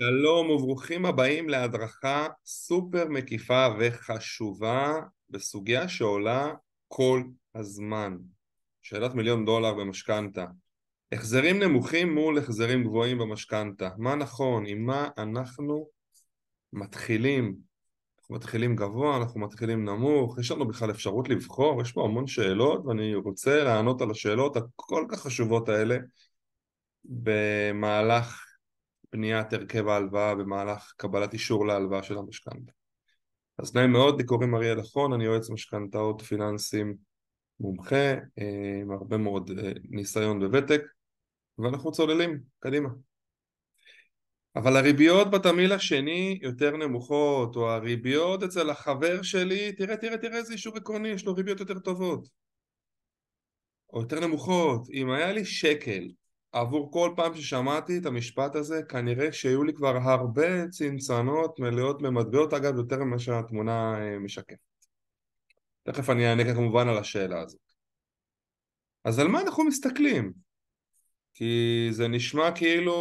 שלום וברוכים הבאים להדרכה סופר מקיפה וחשובה בסוגיה שעולה כל הזמן. שאלת מיליון דולר במשכנתה. החזרים נמוכים מול החזרים גבוהים במשכנתה. מה נכון? עם מה אנחנו מתחילים? אנחנו מתחילים גבוה, אנחנו מתחילים נמוך, יש לנו בכלל אפשרות לבחור? יש פה המון שאלות ואני רוצה לענות על השאלות הכל כך חשובות האלה במהלך בניית הרכב ההלוואה במהלך קבלת אישור להלוואה של המשכנתה. אז נעים מאוד, לי קוראים אריאל אחרון, אני יועץ משכנתאות פיננסים מומחה עם הרבה מאוד אה, ניסיון וותק ואנחנו צוללים, קדימה. אבל הריביות בתמיל השני יותר נמוכות, או הריביות אצל החבר שלי, תראה, תראה, תראה איזה אישור עקרוני, יש לו ריביות יותר טובות. או יותר נמוכות. אם היה לי שקל עבור כל פעם ששמעתי את המשפט הזה, כנראה שהיו לי כבר הרבה צנצנות מלאות במטבעות, אגב, יותר ממה שהתמונה אה, משקפת. תכף אני אענה כמובן על השאלה הזאת. אז על מה אנחנו מסתכלים? כי זה נשמע כאילו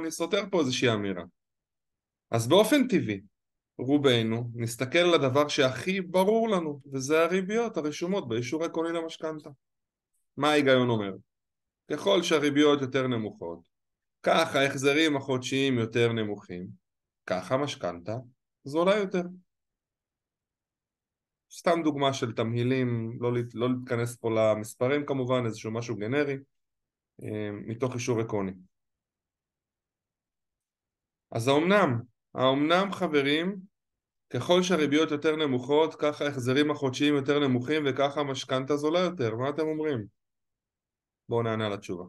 אני סותר פה איזושהי אמירה. אז באופן טבעי, רובנו נסתכל על הדבר שהכי ברור לנו, וזה הריביות הרשומות באישור עקרוני למשכנתה. מה ההיגיון אומר? ככל שהריביות יותר נמוכות, כך ההחזרים החודשיים יותר נמוכים, כך המשכנתה זולה יותר. סתם דוגמה של תמהילים, לא, לא להתכנס פה למספרים כמובן, איזשהו משהו גנרי, אה, מתוך אישור עקרוני. אז האומנם, האומנם חברים, ככל שהריביות יותר נמוכות, ככה ההחזרים החודשיים יותר נמוכים וככה המשכנתה זולה יותר, מה אתם אומרים? בואו נענה על התשובה.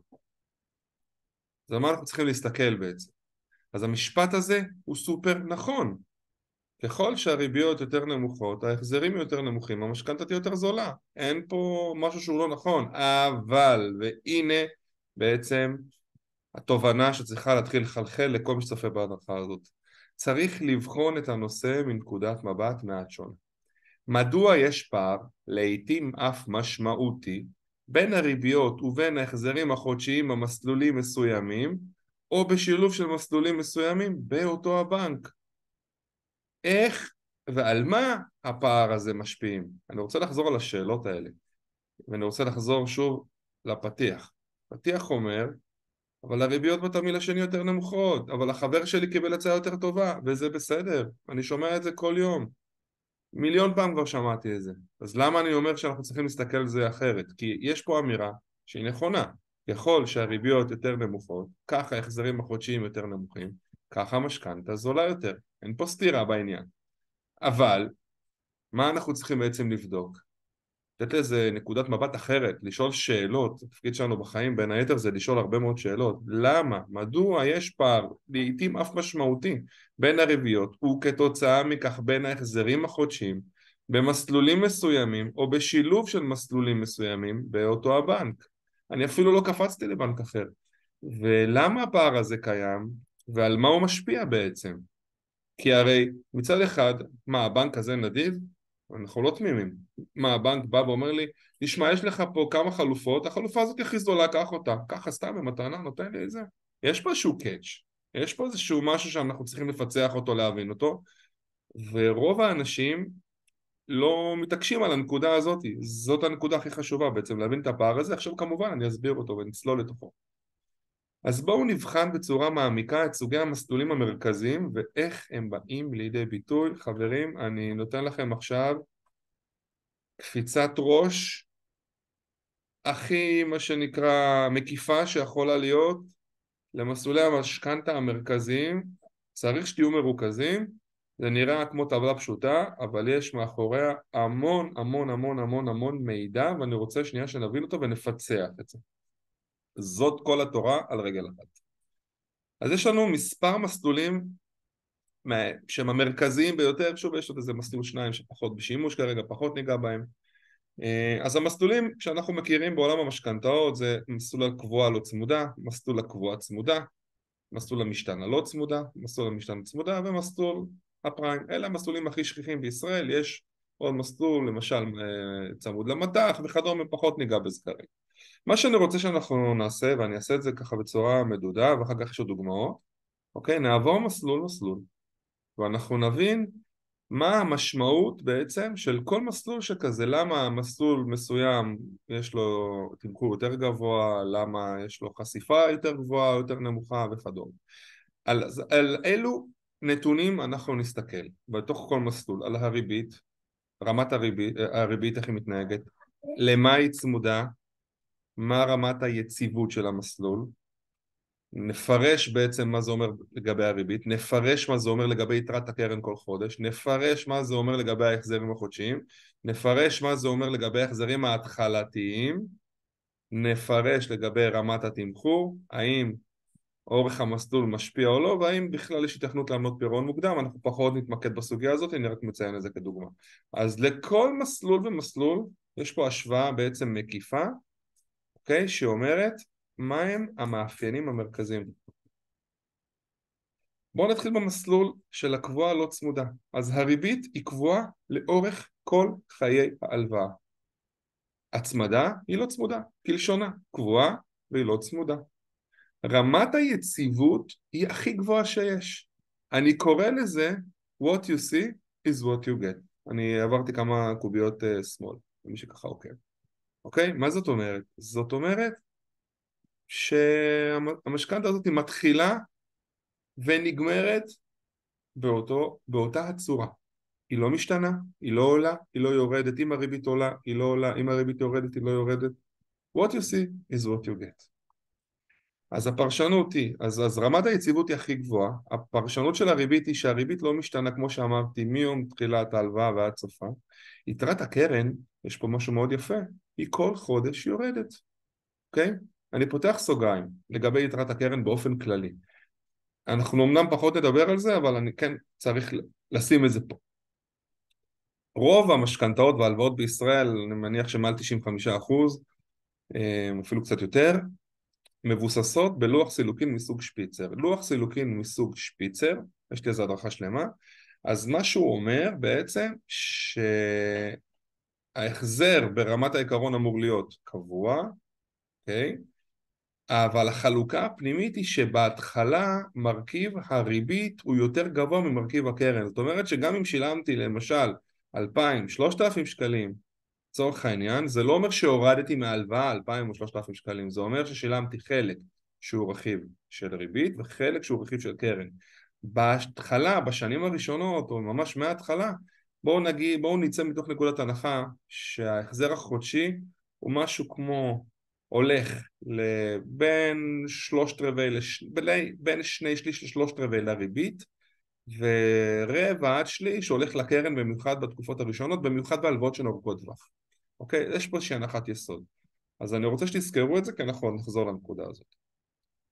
אז על מה אנחנו צריכים להסתכל בעצם? אז המשפט הזה הוא סופר נכון. ככל שהריביות יותר נמוכות, ההחזרים יותר נמוכים, המשכנתה תהיה יותר זולה. אין פה משהו שהוא לא נכון. אבל, והנה בעצם התובנה שצריכה להתחיל לחלחל לכל מי שצופה בהדרכה הזאת. צריך לבחון את הנושא מנקודת מבט מעט שונה. מדוע יש פער, לעיתים אף משמעותי, בין הריביות ובין ההחזרים החודשיים במסלולים מסוימים או בשילוב של מסלולים מסוימים באותו הבנק. איך ועל מה הפער הזה משפיעים? אני רוצה לחזור על השאלות האלה ואני רוצה לחזור שוב לפתיח. פתיח אומר אבל הריביות בתמיל השני יותר נמוכות אבל החבר שלי קיבל הצעה יותר טובה וזה בסדר, אני שומע את זה כל יום מיליון פעם כבר שמעתי את זה. אז למה אני אומר שאנחנו צריכים להסתכל על זה אחרת? כי יש פה אמירה שהיא נכונה. ככל שהריביות יותר נמוכות, ככה ההחזרים החודשיים יותר נמוכים, ככה המשכנתה זולה יותר. אין פה סתירה בעניין. אבל, מה אנחנו צריכים בעצם לבדוק? לתת לזה נקודת מבט אחרת, לשאול שאלות, התפקיד שלנו בחיים בין היתר זה לשאול הרבה מאוד שאלות, למה, מדוע יש פער, לעיתים אף משמעותי, בין הריביות וכתוצאה מכך בין ההחזרים החודשיים במסלולים מסוימים או בשילוב של מסלולים מסוימים באותו הבנק. אני אפילו לא קפצתי לבנק אחר. ולמה הפער הזה קיים ועל מה הוא משפיע בעצם? כי הרי מצד אחד, מה הבנק הזה נדיב? אנחנו לא תמימים. מה, הבנק בא ואומר לי, תשמע, יש לך פה כמה חלופות, החלופה הזאת הכי זולה, קח אותה. ככה סתם במתנה נותן לי את זה. יש פה איזשהו קאץ', יש פה איזשהו משהו שאנחנו צריכים לפצח אותו, להבין אותו, ורוב האנשים לא מתעקשים על הנקודה הזאת, זאת הנקודה הכי חשובה בעצם, להבין את הפער הזה, עכשיו כמובן אני אסביר אותו ונצלול לתוכו. אז בואו נבחן בצורה מעמיקה את סוגי המסלולים המרכזיים ואיך הם באים לידי ביטוי. חברים, אני נותן לכם עכשיו קפיצת ראש הכי מה שנקרא מקיפה שיכולה להיות למסלולי המשכנתה המרכזיים. צריך שתהיו מרוכזים, זה נראה כמו טבלה פשוטה, אבל יש מאחוריה המון המון המון המון המון מידע ואני רוצה שנייה שנבין אותו ונפצח את זה. זאת כל התורה על רגל אחת. אז יש לנו מספר מסלולים שהם המרכזיים ביותר, שוב יש עוד איזה מסלול שניים שפחות בשימוש כרגע, פחות ניגע בהם. אה, אז המסלולים שאנחנו מכירים בעולם המשכנתאות זה מסלול הקבועה לא צמודה, מסלול הקבועה צמודה, מסלול המשתנה לא צמודה, מסלול המשתנה צמודה ומסלול הפריים. אלה המסלולים הכי שכיחים בישראל, יש עוד מסלול למשל אה, צמוד למטח וכדומה, פחות ניגע בזה כרגע. מה שאני רוצה שאנחנו נעשה, ואני אעשה את זה ככה בצורה מדודה, ואחר כך יש עוד דוגמאות, אוקיי? נעבור מסלול מסלול ואנחנו נבין מה המשמעות בעצם של כל מסלול שכזה, למה מסלול מסוים יש לו תמחור יותר גבוה, למה יש לו חשיפה יותר גבוהה, יותר נמוכה וכדומה. על, על אילו נתונים אנחנו נסתכל בתוך כל מסלול, על הריבית, רמת הריבית, הריבית איך היא מתנהגת, למה היא צמודה, מה רמת היציבות של המסלול, נפרש בעצם מה זה אומר לגבי הריבית, נפרש מה זה אומר לגבי יתרת הקרן כל חודש, נפרש מה זה אומר לגבי ההחזרים החודשיים, נפרש מה זה אומר לגבי ההחזרים ההתחלתיים, נפרש לגבי רמת התמחור, האם אורך המסלול משפיע או לא, והאם בכלל יש התכנות לעמוד פירעון מוקדם, אנחנו פחות נתמקד בסוגיה הזאת, אני רק מציין את זה כדוגמה. אז לכל מסלול ומסלול יש פה השוואה בעצם מקיפה, אוקיי, שאומרת מהם המאפיינים המרכזיים. בואו נתחיל במסלול של הקבועה לא צמודה. אז הריבית היא קבועה לאורך כל חיי ההלוואה. הצמדה היא לא צמודה, כלשונה, קבועה והיא לא צמודה. רמת היציבות היא הכי גבוהה שיש. אני קורא לזה what you see is what you get. אני עברתי כמה קוביות uh, שמאל, למי שככה עוקב. אוקיי? מה זאת אומרת? זאת אומרת שהמשכנתה הזאת מתחילה ונגמרת באותו, באותה הצורה. היא לא משתנה, היא לא עולה, היא לא יורדת, אם הריבית עולה, היא לא עולה, אם הריבית יורדת, היא לא יורדת. What you see is what you get. אז הפרשנות היא, אז, אז רמת היציבות היא הכי גבוהה, הפרשנות של הריבית היא שהריבית לא משתנה כמו שאמרתי מיום תחילת ההלוואה ועד סופה, יתרת הקרן, יש פה משהו מאוד יפה, היא כל חודש יורדת, אוקיי? Okay? אני פותח סוגריים לגבי יתרת הקרן באופן כללי. אנחנו אמנם פחות נדבר על זה, אבל אני כן צריך לשים את זה פה. רוב המשכנתאות וההלוואות בישראל, אני מניח שמעל 95 אחוז, אה, אפילו קצת יותר, מבוססות בלוח סילוקין מסוג שפיצר. לוח סילוקין מסוג שפיצר, יש לי איזו הדרכה שלמה, אז מה שהוא אומר בעצם שההחזר ברמת העיקרון אמור להיות קבוע, אוקיי? Okay? אבל החלוקה הפנימית היא שבהתחלה מרכיב הריבית הוא יותר גבוה ממרכיב הקרן זאת אומרת שגם אם שילמתי למשל 2,000, 3,000 שקלים לצורך העניין זה לא אומר שהורדתי מההלוואה 2,000 או 3,000 שקלים זה אומר ששילמתי חלק שהוא רכיב של ריבית וחלק שהוא רכיב של קרן בהתחלה, בשנים הראשונות או ממש מההתחלה בואו נגיד, בואו נצא מתוך נקודת הנחה שההחזר החודשי הוא משהו כמו הולך לבין שלושת רבעי, לש... בין שני שליש לשלושת רבעי לריבית ורבע עד שליש הולך לקרן במיוחד בתקופות הראשונות, במיוחד בהלוואות של ארוכות טווח. אוקיי? יש פה איזושהי הנחת יסוד. אז אני רוצה שתזכרו את זה כי אנחנו נחזור לנקודה הזאת.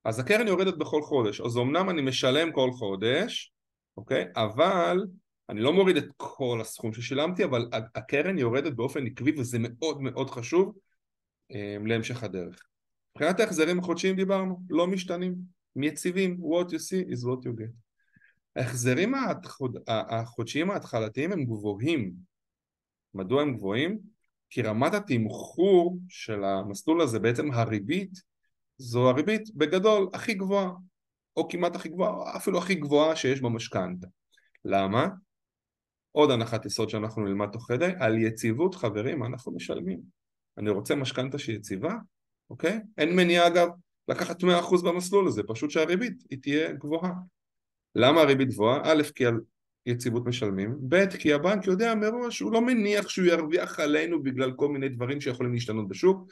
אז הקרן יורדת בכל חודש, אז אמנם אני משלם כל חודש, אוקיי? אבל אני לא מוריד את כל הסכום ששילמתי, אבל הקרן יורדת באופן עקבי וזה מאוד מאוד חשוב אמ, להמשך הדרך. מבחינת ההחזרים החודשיים דיברנו, לא משתנים, הם what you see is what you get. ההחזרים החודשיים ההתחלתיים הם גבוהים. מדוע הם גבוהים? כי רמת התמחור של המסלול הזה, בעצם הריבית, זו הריבית בגדול הכי גבוהה, או כמעט הכי גבוהה, אפילו הכי גבוהה שיש במשכנתה. למה? עוד הנחת יסוד שאנחנו נלמד תוך כדי, על יציבות חברים אנחנו משלמים. אני רוצה משכנתה שהיא יציבה, אוקיי? אין מניעה אגב לקחת 100% במסלול הזה, פשוט שהריבית היא תהיה גבוהה. למה הריבית גבוהה? א', כי על יציבות משלמים, ב', כי הבנק יודע מראש, הוא לא מניח שהוא ירוויח עלינו בגלל כל מיני דברים שיכולים להשתנות בשוק,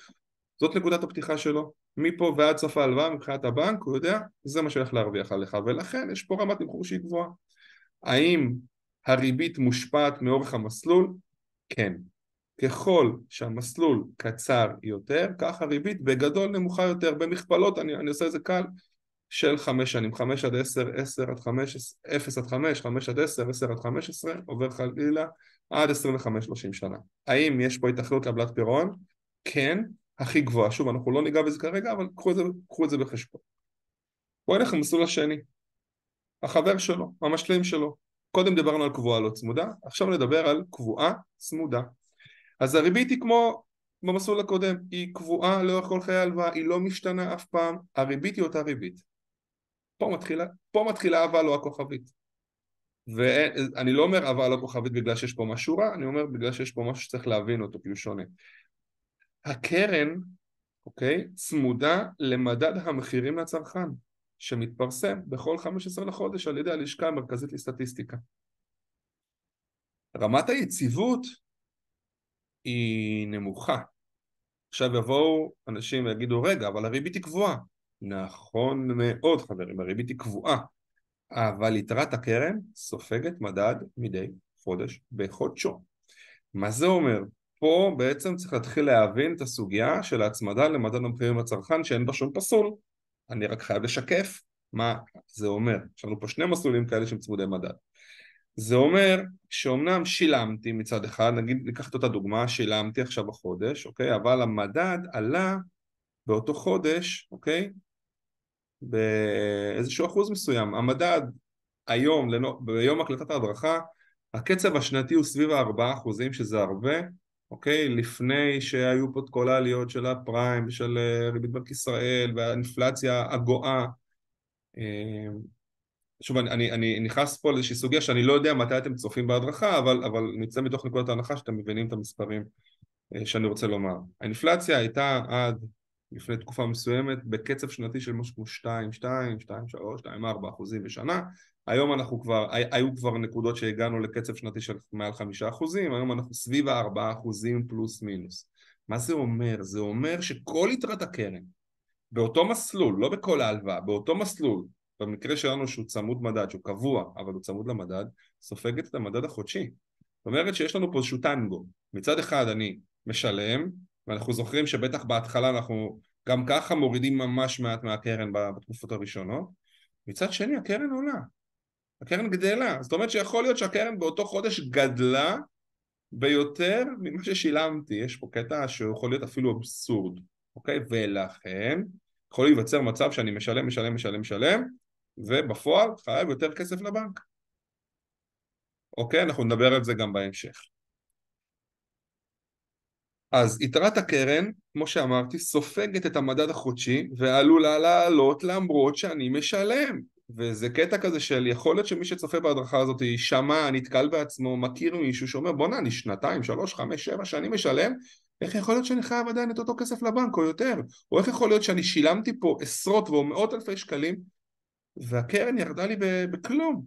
זאת נקודת הפתיחה שלו, מפה ועד סוף ההלוואה מבחינת הבנק, הוא יודע, זה מה שהולך להרוויח עליך, ולכן יש פה רמת תמחור שהיא גבוהה. האם הריבית מושפעת מאורך המסלול? כן. ככל שהמסלול קצר יותר, כך הריבית בגדול נמוכה יותר, במכפלות, אני, אני עושה את זה קל, של חמש שנים, חמש עד עשר, עשר עד חמש, אפס עד חמש, חמש עד עשר, עשר עד חמש עשרה, עובר חלילה עד עשרים וחמש, שלושים שנה. האם יש פה התאחדות קבלת פירעון? כן, הכי גבוהה. שוב, אנחנו לא ניגע בזה כרגע, אבל קחו את זה, קחו את זה בחשבון. בואו נלך למסלול השני. החבר שלו, המשלים שלו. קודם דיברנו על קבועה לא צמודה, עכשיו נדבר על קבועה צמודה. אז הריבית היא כמו במסלול הקודם, היא קבועה לאורך כל חיי ההלוואה, היא לא משתנה אף פעם, הריבית היא אותה ריבית. פה מתחילה, פה מתחילה אבל או הכוכבית. ואני לא אומר אבל או כוכבית בגלל שיש פה משהו רע, אני אומר בגלל שיש פה משהו שצריך להבין אותו כי הוא שונה. הקרן, אוקיי, צמודה למדד המחירים לצרכן, שמתפרסם בכל 15 לחודש על ידי הלשכה המרכזית לסטטיסטיקה. רמת היציבות היא נמוכה. עכשיו יבואו אנשים ויגידו, רגע, אבל הריבית היא קבועה. נכון מאוד חברים, הריבית היא קבועה, אבל יתרת הקרן סופגת מדד מדי חודש בחודשו. מה זה אומר? פה בעצם צריך להתחיל להבין את הסוגיה של ההצמדה למדד המחירים לצרכן שאין בה שום פסול. אני רק חייב לשקף מה זה אומר. יש לנו פה שני מסלולים כאלה שהם צמודי מדד. זה אומר שאומנם שילמתי מצד אחד, נגיד ניקח את אותה דוגמה, שילמתי עכשיו בחודש, אוקיי? אבל המדד עלה באותו חודש, אוקיי? באיזשהו אחוז מסוים. המדד היום, ביום הקלטת ההדרכה, הקצב השנתי הוא סביב הארבעה אחוזים שזה הרבה, אוקיי? לפני שהיו פה את כל העליות של הפריים ושל אה, ריבית בנק ישראל והאינפלציה הגואה אה, שוב, אני, אני, אני נכנס פה לאיזושהי סוגיה שאני לא יודע מתי אתם צופים בהדרכה, אבל, אבל נצא מתוך נקודת ההנחה שאתם מבינים את המספרים אה, שאני רוצה לומר. האינפלציה הייתה עד לפני תקופה מסוימת בקצב שנתי של משהו כמו 2, 2, 2, 3, 2, 4 אחוזים בשנה. היום אנחנו כבר, היו כבר נקודות שהגענו לקצב שנתי של מעל 5 אחוזים, היום אנחנו סביב ה-4 אחוזים פלוס מינוס. מה זה אומר? זה אומר שכל יתרת הקרן באותו מסלול, לא בכל ההלוואה, באותו מסלול במקרה שלנו שהוא צמוד מדד, שהוא קבוע, אבל הוא צמוד למדד, סופגת את המדד החודשי. זאת אומרת שיש לנו פה איזשהו טנגו. מצד אחד אני משלם, ואנחנו זוכרים שבטח בהתחלה אנחנו גם ככה מורידים ממש מעט מהקרן בתקופות הראשונות, מצד שני הקרן עולה, הקרן גדלה, זאת אומרת שיכול להיות שהקרן באותו חודש גדלה ביותר ממה ששילמתי, יש פה קטע שיכול להיות אפילו אבסורד, אוקיי? ולכן יכול להיווצר מצב שאני משלם, משלם, משלם, משלם, ובפועל חייב יותר כסף לבנק. אוקיי? אנחנו נדבר על זה גם בהמשך. אז יתרת הקרן, כמו שאמרתי, סופגת את המדד החודשי ועלולה לעלות למרות שאני משלם. וזה קטע כזה של יכול להיות שמי שצופה בהדרכה הזאת שמע, נתקל בעצמו, מכיר מישהו שאומר בואנה אני שנתיים, שלוש, חמש, שבע שנים משלם איך יכול להיות שאני חייב עדיין את אותו כסף לבנק או יותר? או איך יכול להיות שאני שילמתי פה עשרות ומאות אלפי שקלים והקרן ירדה לי בכלום.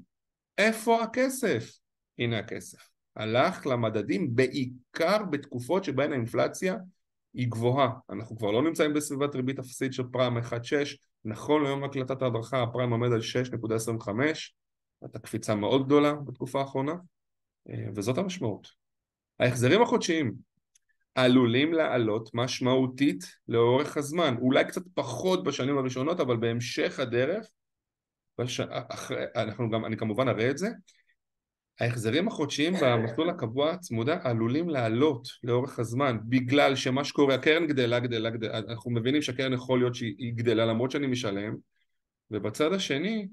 איפה הכסף? הנה הכסף. הלך למדדים בעיקר בתקופות שבהן האינפלציה היא גבוהה. אנחנו כבר לא נמצאים בסביבת ריבית אפסית של פריים 1.6, נכון ליום הקלטת ההדרכה הפריים עומד על 6.25, זאת קפיצה מאוד גדולה בתקופה האחרונה, אה, וזאת המשמעות. ההחזרים החודשיים עלולים לעלות משמעותית לאורך הזמן, אולי קצת פחות בשנים הראשונות, אבל בהמשך הדרך בש... אחרי, אנחנו גם, אני כמובן אראה את זה, ההחזרים החודשיים במסלול הקבוע צמודה עלולים לעלות לאורך הזמן בגלל שמה שקורה, הקרן גדלה, גדלה, גדלה, אנחנו מבינים שהקרן יכול להיות שהיא גדלה למרות שאני משלם ובצד השני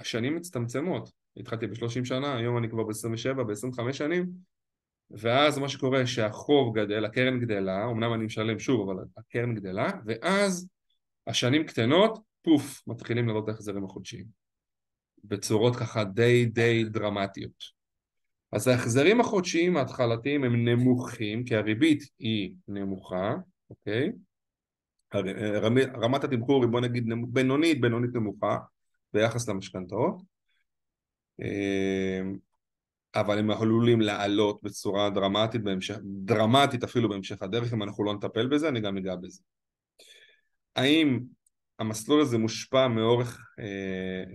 השנים מצטמצמות, התחלתי ב-30 שנה, היום אני כבר ב-27, ב-25 שנים ואז מה שקורה שהחוב גדל, הקרן גדלה, אמנם אני משלם שוב אבל הקרן גדלה ואז השנים קטנות, פוף, מתחילים לעלות ההחזרים החודשיים בצורות ככה די די דרמטיות. אז ההחזרים החודשיים ההתחלתיים הם נמוכים כי הריבית היא נמוכה, אוקיי? רמת התמחור היא בוא נגיד בינונית, בינונית נמוכה ביחס למשכנתאות אמ, אבל הם עלולים לעלות בצורה דרמטית בהמשך, דרמטית אפילו בהמשך הדרך אם אנחנו לא נטפל בזה, אני גם אגע בזה. האם המסלול הזה מושפע מאורך אה,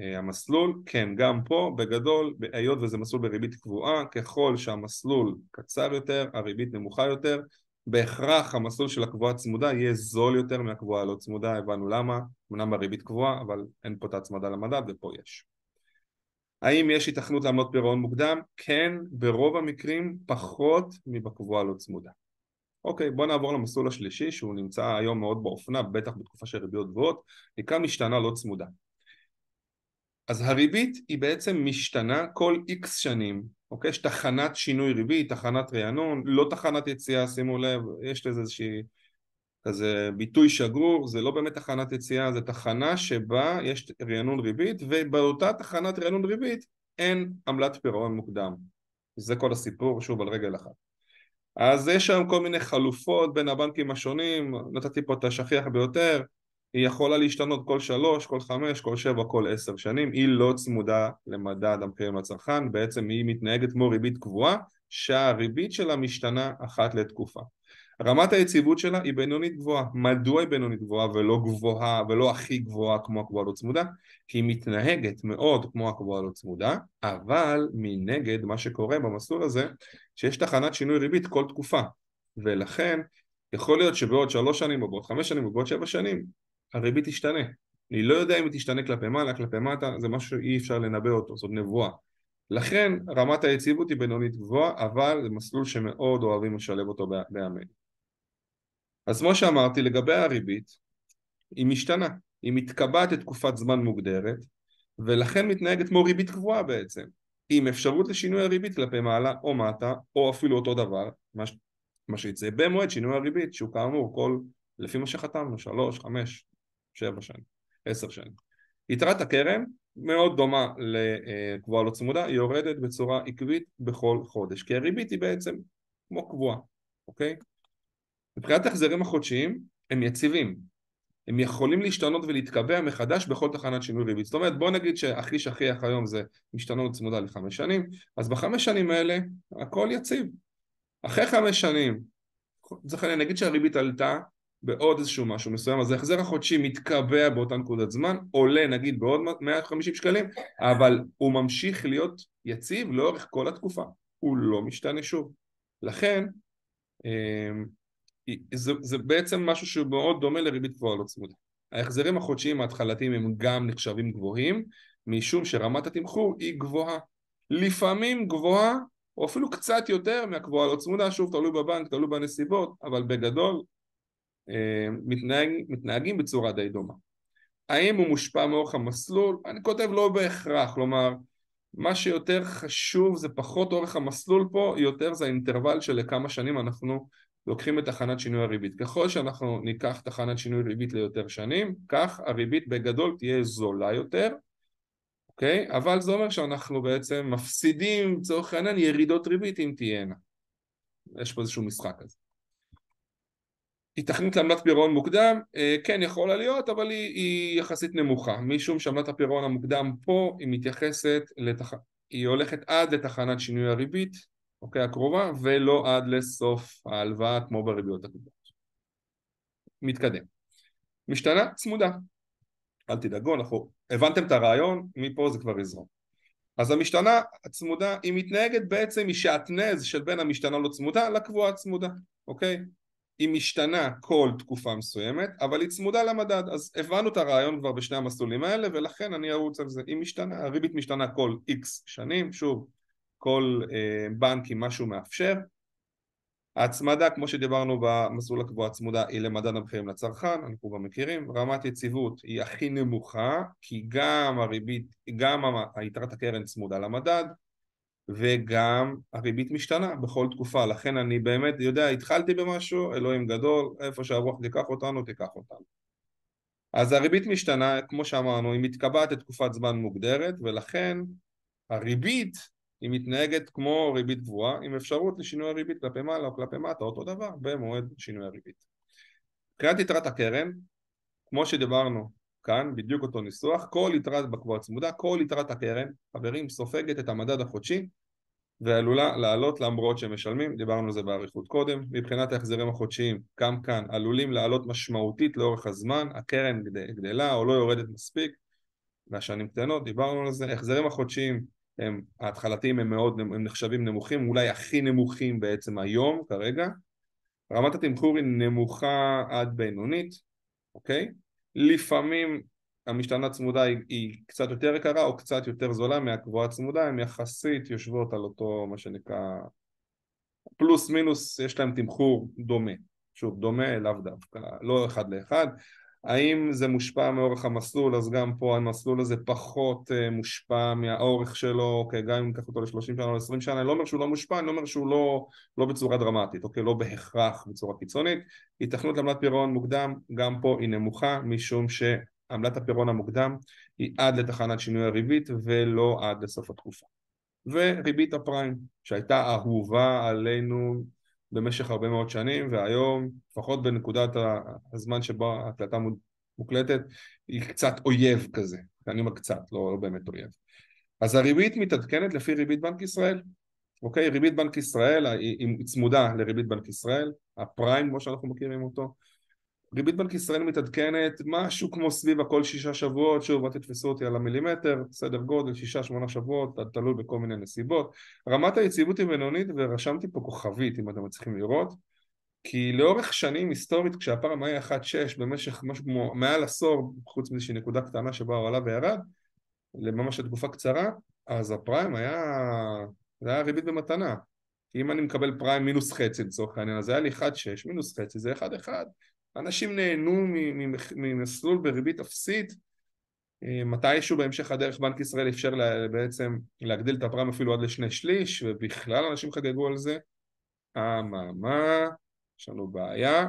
אה, המסלול, כן, גם פה בגדול, היות וזה מסלול בריבית קבועה, ככל שהמסלול קצר יותר, הריבית נמוכה יותר, בהכרח המסלול של הקבועה צמודה יהיה זול יותר מהקבועה הלא צמודה, הבנו למה, אמנם בריבית קבועה, אבל אין פה את ההצמדה למדד ופה יש. האם יש התכנות לעמלות פירעון מוקדם? כן, ברוב המקרים פחות מבקבועה לא צמודה. אוקיי, בוא נעבור למסלול השלישי שהוא נמצא היום מאוד באופנה, בטח בתקופה של ריביות גבוהות, נקרא משתנה לא צמודה. אז הריבית היא בעצם משתנה כל איקס שנים, אוקיי? יש תחנת שינוי ריבית, תחנת רענון, לא תחנת יציאה, שימו לב, יש לזה איזושהי כזה ביטוי שגור, זה לא באמת תחנת יציאה, זה תחנה שבה יש רענון ריבית ובאותה תחנת רענון ריבית אין עמלת פירעון מוקדם. זה כל הסיפור, שוב על רגל אחת. אז יש היום כל מיני חלופות בין הבנקים השונים, נתתי פה את השכיח ביותר, היא יכולה להשתנות כל שלוש, כל חמש, כל שבע, כל עשר שנים, היא לא צמודה למדד המחירים לצרכן, בעצם היא מתנהגת כמו ריבית קבועה, שהריבית שלה משתנה אחת לתקופה. רמת היציבות שלה היא בינונית גבוהה. מדוע היא בינונית גבוהה ולא גבוהה ולא הכי גבוהה כמו הקבועה לא צמודה? כי היא מתנהגת מאוד כמו הקבועה לא צמודה, אבל מנגד מה שקורה במסלול הזה שיש תחנת שינוי ריבית כל תקופה ולכן יכול להיות שבעוד שלוש שנים או בעוד חמש שנים או בעוד שבע שנים הריבית תשתנה. אני לא יודע אם היא תשתנה כלפי מעלה, כלפי מטה, זה משהו שאי אפשר לנבא אותו, זאת נבואה. לכן רמת היציבות היא בינונית גבוהה, אבל זה מסלול שמאוד אוהבים לשלב אותו בימינו. אז כמו שאמרתי, לגבי הריבית, היא משתנה, היא מתקבעת לתקופת זמן מוגדרת, ולכן מתנהגת כמו ריבית קבועה בעצם, עם אפשרות לשינוי הריבית כלפי מעלה או מטה, או אפילו אותו דבר, מה, מה שיצא במועד שינוי הריבית, שהוא כאמור כל, לפי מה שחתמנו, שלוש, חמש, שבע שנים, עשר שנים. יתרת הקרן מאוד דומה לקבועה לא צמודה, היא יורדת בצורה עקבית בכל חודש, כי הריבית היא בעצם כמו קבועה, אוקיי? מבחינת ההחזרים החודשיים הם יציבים. הם יכולים להשתנות ולהתקבע מחדש בכל תחנת שינוי ריבית. זאת אומרת בוא נגיד שהכי שכיח היום זה משתנות צמודה לחמש שנים אז בחמש שנים האלה הכל יציב. אחרי חמש שנים צריך נגיד שהריבית עלתה בעוד איזשהו משהו מסוים אז ההחזר החודשי מתקבע באותה נקודת זמן עולה נגיד בעוד 150 שקלים אבל הוא ממשיך להיות יציב לאורך כל התקופה. הוא לא משתנה שוב. לכן אמ, זה, זה בעצם משהו שהוא מאוד דומה לריבית גבוהה לא צמודה. ההחזרים החודשיים ההתחלתיים הם גם נחשבים גבוהים משום שרמת התמחור היא גבוהה. לפעמים גבוהה או אפילו קצת יותר מהקבועה לא צמודה, שוב תלוי בבנק, תלוי בנסיבות, אבל בגדול אה, מתנהג, מתנהגים בצורה די דומה. האם הוא מושפע מאורך המסלול? אני כותב לא בהכרח, כלומר מה שיותר חשוב זה פחות אורך המסלול פה, יותר זה האינטרוול של לכמה שנים אנחנו לוקחים את תחנת שינוי הריבית. ככל שאנחנו ניקח תחנת שינוי ריבית ליותר שנים, כך הריבית בגדול תהיה זולה יותר, אוקיי? אבל זה אומר שאנחנו בעצם מפסידים, לצורך העניין, ירידות ריבית אם תהיינה. יש פה איזשהו משחק כזה. התכנות לעמלת פירעון מוקדם, אה, כן יכולה להיות, אבל היא, היא יחסית נמוכה, משום שעמלת הפירעון המוקדם פה היא מתייחסת, לתח... היא הולכת עד לתחנת שינוי הריבית, אוקיי, הקרובה, ולא עד לסוף ההלוואה כמו בריביות הקודמות. מתקדם. משתנה צמודה. אל תדאגו, אנחנו... הבנתם את הרעיון, מפה זה כבר יזרום. אז המשתנה הצמודה היא מתנהגת בעצם משעטנז של בין המשתנה לא צמודה לקבועה צמודה, אוקיי? היא משתנה כל תקופה מסוימת, אבל היא צמודה למדד, אז הבנו את הרעיון כבר בשני המסלולים האלה, ולכן אני ארוץ על זה. היא משתנה, הריבית משתנה כל איקס שנים, שוב, כל אה, בנק עם מה שהוא מאפשר. ההצמדה, כמו שדיברנו במסלול הקבועה צמודה, היא למדד המחירים לצרכן, אנחנו כבר מכירים. רמת יציבות היא הכי נמוכה, כי גם הריבית, גם היתרת הקרן צמודה למדד, וגם הריבית משתנה בכל תקופה, לכן אני באמת יודע, התחלתי במשהו, אלוהים גדול, איפה שהרוח תיקח אותנו, תיקח אותנו. אז הריבית משתנה, כמו שאמרנו, היא מתקבעת לתקופת זמן מוגדרת, ולכן הריבית היא מתנהגת כמו ריבית גבוהה, עם אפשרות לשינוי הריבית כלפי מעלה או כלפי מטה, אותו דבר, במועד שינוי הריבית. מבחינת יתרת הקרן, כמו שדיברנו כאן, בדיוק אותו ניסוח, כל יתרת בקבועה צמודה, כל יתרת הקרן, חברים, סופגת את המדד החודשי ועלולה לעלות למרות שהם משלמים, דיברנו על זה באריכות קודם, מבחינת ההחזרים החודשיים, גם כאן עלולים לעלות משמעותית לאורך הזמן, הקרן גדלה או לא יורדת מספיק, והשנים קטנות, דיברנו על זה, החזרים החודשיים הם ההתחלתיים הם מאוד, הם נחשבים נמוכים, אולי הכי נמוכים בעצם היום כרגע, רמת התמחור היא נמוכה עד בינונית, אוקיי? לפעמים המשתנה צמודה היא, היא קצת יותר יקרה או קצת יותר זולה מהקבועה צמודה, הן יחסית יושבות על אותו מה שנקרא פלוס מינוס יש להם תמחור דומה, שוב דומה לאו דווקא, לא אחד לאחד האם זה מושפע מאורך המסלול, אז גם פה המסלול הזה פחות uh, מושפע מהאורך שלו, אוקיי, גם אם ניקח אותו ל-30 שנה או 20 שנה, אני לא אומר שהוא לא מושפע, אני לא אומר שהוא לא, לא בצורה דרמטית, אוקיי, לא בהכרח בצורה קיצונית. היתכנות לעמלת פירעון מוקדם, גם פה היא נמוכה, משום שעמלת הפירעון המוקדם היא עד לתחנת שינוי הריבית ולא עד לסוף התקופה. וריבית הפריים, שהייתה אהובה עלינו במשך הרבה מאוד שנים, והיום, לפחות בנקודת הזמן שבו ההקלטה מוקלטת, היא קצת אויב כזה. אני אומר קצת, לא, לא באמת אויב. אז הריבית מתעדכנת לפי ריבית בנק ישראל. אוקיי? ריבית בנק ישראל היא צמודה לריבית בנק ישראל, הפריים כמו שאנחנו מכירים אותו. ריבית בנק ישראל מתעדכנת משהו כמו סביב הכל שישה שבועות, שוב אל תתפסו אותי על המילימטר, סדר גודל שישה שמונה שבועות, תלוי בכל מיני נסיבות. רמת היציבות היא בינונית ורשמתי פה כוכבית אם אתם מצליחים לראות, כי לאורך שנים היסטורית כשהפעם היה 1.6 במשך משהו כמו מעל עשור, חוץ מאיזושהי נקודה קטנה שבה הוא עלה וירד, לממש לתקופה קצרה, אז הפריים היה, זה היה ריבית במתנה. אם אני מקבל פריים מינוס חצי לצורך העניין, אז היה לי 1.6 מינוס חצי, זה 1.1 אנשים נהנו ממסלול בריבית אפסית. אה, מתישהו בהמשך הדרך בנק ישראל אפשר לה, בעצם להגדיל את הפריים אפילו עד לשני שליש ובכלל אנשים חגגו על זה. אממה, יש לנו בעיה.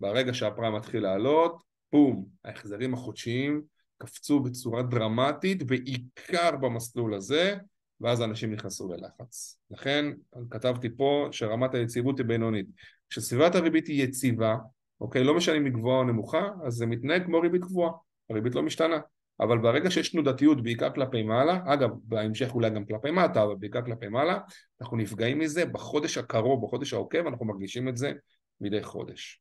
ברגע שהפריים מתחיל לעלות בום, ההחזרים החודשיים קפצו בצורה דרמטית בעיקר במסלול הזה ואז אנשים נכנסו ללחץ. לכן כתבתי פה שרמת היציבות היא בינונית. כשסביבת הריבית היא יציבה אוקיי? לא משנה אם היא גבוהה או נמוכה, אז זה מתנהג כמו ריבית גבוהה, הריבית לא משתנה. אבל ברגע שיש תנודתיות בעיקר כלפי מעלה, אגב בהמשך אולי גם כלפי מטה, אבל בעיקר כלפי מעלה, אנחנו נפגעים מזה בחודש הקרוב, בחודש העוקב, אנחנו מרגישים את זה מדי חודש.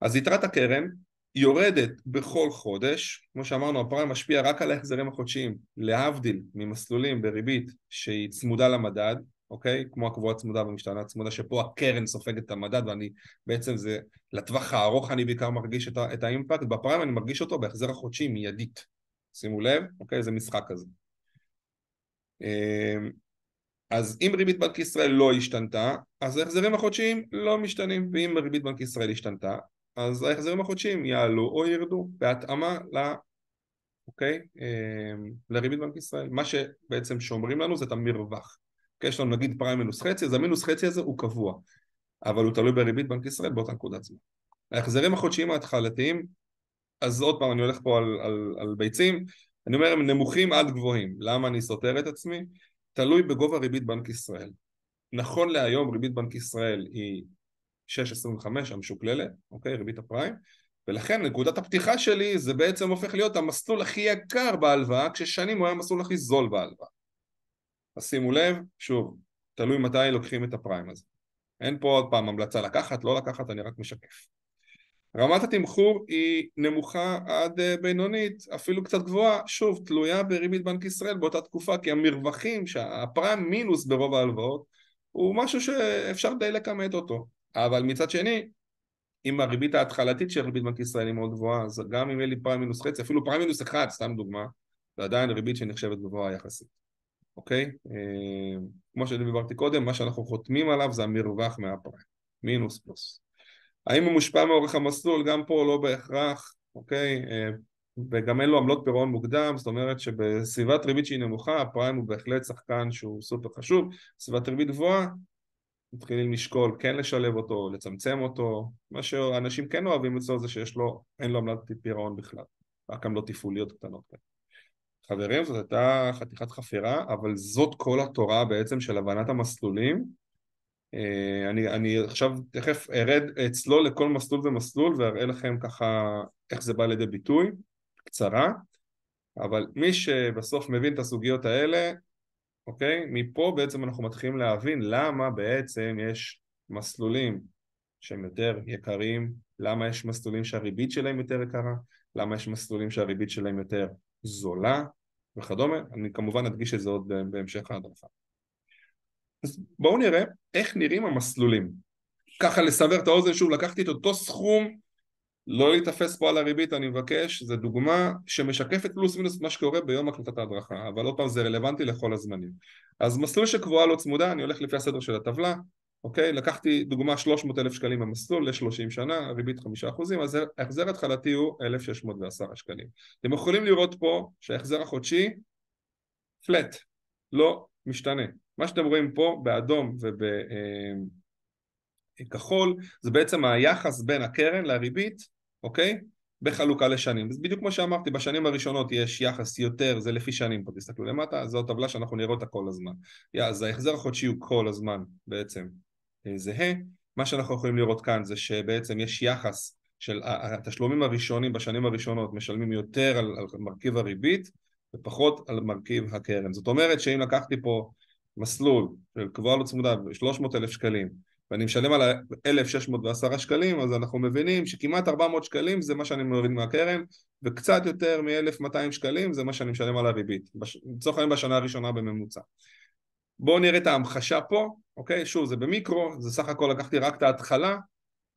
אז יתרת הקרן יורדת בכל חודש, כמו שאמרנו הפריים משפיע רק על ההחזרים החודשיים, להבדיל ממסלולים בריבית שהיא צמודה למדד, אוקיי? כמו הקבועה צמודה במשתנה צמודה שפה הקרן סופגת את המדד ואני בעצם זה לטווח הארוך אני בעיקר מרגיש את, את האימפקט בפריים אני מרגיש אותו בהחזר החודשי מיידית שימו לב, אוקיי? זה משחק כזה אמ, אז אם ריבית בנק ישראל לא השתנתה אז ההחזרים החודשיים לא משתנים ואם ריבית בנק ישראל השתנתה אז ההחזרים החודשיים יעלו או ירדו בהתאמה ל... אוקיי? אמ, לריבית בנק ישראל מה שבעצם שומרים לנו זה את המרווח יש לנו נגיד פריים מינוס חצי, אז המינוס חצי הזה הוא קבוע, אבל הוא תלוי בריבית בנק ישראל באותה נקודת זמן. ההחזרים החודשיים ההתחלתיים, אז עוד פעם אני הולך פה על, על, על ביצים, אני אומר הם נמוכים עד גבוהים, למה אני סותר את עצמי? תלוי בגובה ריבית בנק ישראל. נכון להיום ריבית בנק ישראל היא 6.25 המשוקללת, אוקיי? ריבית הפריים, ולכן נקודת הפתיחה שלי זה בעצם הופך להיות המסלול הכי יקר בהלוואה, כששנים הוא היה המסלול הכי זול בהלוואה. אז שימו לב, שוב, תלוי מתי לוקחים את הפריים הזה. אין פה עוד פעם המלצה לקחת, לא לקחת, אני רק משקף. רמת התמחור היא נמוכה עד אה, בינונית, אפילו קצת גבוהה, שוב, תלויה בריבית בנק ישראל באותה תקופה, כי המרווחים, שהפריים מינוס ברוב ההלוואות, הוא משהו שאפשר די לכמת אותו. אבל מצד שני, אם הריבית ההתחלתית של ריבית בנק ישראל היא מאוד גבוהה, אז גם אם יהיה לי פריים מינוס חצי, אפילו פריים מינוס אחד, סתם דוגמה, זה עדיין ריבית שנחשבת גבוהה יחסית. אוקיי? אה, כמו שדיברתי קודם, מה שאנחנו חותמים עליו זה המרווח מהפריים, מינוס פלוס. האם הוא מושפע מאורך המסלול? גם פה לא בהכרח, אוקיי? אה, וגם אין לו עמלות פירעון מוקדם, זאת אומרת שבסביבת ריבית שהיא נמוכה, הפריים הוא בהחלט שחקן שהוא סופר חשוב, סביבת ריבית גבוהה, מתחילים לשקול כן לשלב אותו, לצמצם אותו, מה שאנשים כן אוהבים אצלו זה שיש לו, אין לו עמלת פירעון בכלל, רק עמלות תפעוליות קטנות כאלה. חברים, זאת הייתה חתיכת חפירה, אבל זאת כל התורה בעצם של הבנת המסלולים. אה, אני, אני עכשיו תכף ארד, אצלול לכל מסלול ומסלול ואראה לכם ככה איך זה בא לידי ביטוי, קצרה, אבל מי שבסוף מבין את הסוגיות האלה, אוקיי? מפה בעצם אנחנו מתחילים להבין למה בעצם יש מסלולים שהם יותר יקרים, למה יש מסלולים שהריבית שלהם יותר יקרה, למה יש מסלולים שהריבית שלהם יותר זולה, וכדומה, אני כמובן אדגיש את זה עוד בהמשך ההדרכה. אז בואו נראה איך נראים המסלולים. ככה לסבר את האוזן, שוב לקחתי את אותו סכום, לא להיתפס פה על הריבית אני מבקש, זו דוגמה שמשקפת פלוס מינוס מה שקורה ביום הקלטת ההדרכה, אבל עוד פעם זה רלוונטי לכל הזמנים. אז מסלול שקבועה לא צמודה, אני הולך לפי הסדר של הטבלה, אוקיי? לקחתי דוגמה 300 אלף שקלים במסלול ל-30 שנה, ריבית 5 אחוזים, אז ההחזר התחלתי הוא 1,610 שקלים. אתם יכולים לראות פה שההחזר החודשי פלט, לא משתנה. מה שאתם רואים פה באדום ובכחול זה בעצם היחס בין הקרן לריבית, אוקיי? בחלוקה לשנים. אז בדיוק כמו שאמרתי, בשנים הראשונות יש יחס יותר, זה לפי שנים פה, תסתכלו למטה, זו טבלה שאנחנו נראה אותה כל הזמן. אז ההחזר החודשי הוא כל הזמן בעצם אה, זהה. מה שאנחנו יכולים לראות כאן זה שבעצם יש יחס של התשלומים הראשונים בשנים הראשונות משלמים יותר על, על מרכיב הריבית ופחות על מרכיב הקרן. זאת אומרת שאם לקחתי פה מסלול של קבועה לא צמודה ב-300 אלף שקלים ואני משלם על 1,610 שקלים אז אנחנו מבינים שכמעט 400 שקלים זה מה שאני מוריד מהקרן וקצת יותר מ-1,200 שקלים זה מה שאני משלם על הריבית לצורך העניין בשנה הראשונה בממוצע בואו נראה את ההמחשה פה, אוקיי? שוב זה במיקרו, זה סך הכל לקחתי רק את ההתחלה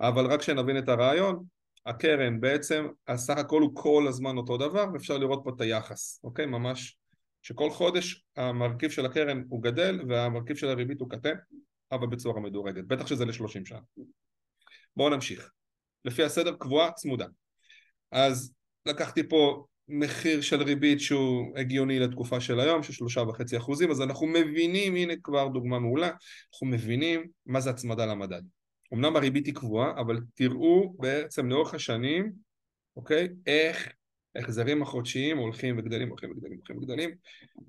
אבל רק שנבין את הרעיון הקרן בעצם, הסך הכל הוא כל הזמן אותו דבר ואפשר לראות פה את היחס, אוקיי? ממש שכל חודש המרכיב של הקרן הוא גדל והמרכיב של הריבית הוא קטן אבל בצורה מדורגת, בטח שזה לשלושים שנה. בואו נמשיך. לפי הסדר קבועה צמודה. אז לקחתי פה מחיר של ריבית שהוא הגיוני לתקופה של היום, של שלושה וחצי אחוזים, אז אנחנו מבינים, הנה כבר דוגמה מעולה, אנחנו מבינים מה זה הצמדה למדד. אמנם הריבית היא קבועה, אבל תראו בעצם לאורך השנים, אוקיי, איך ההחזרים החודשיים הולכים וגדלים, הולכים וגדלים, הולכים וגדלים,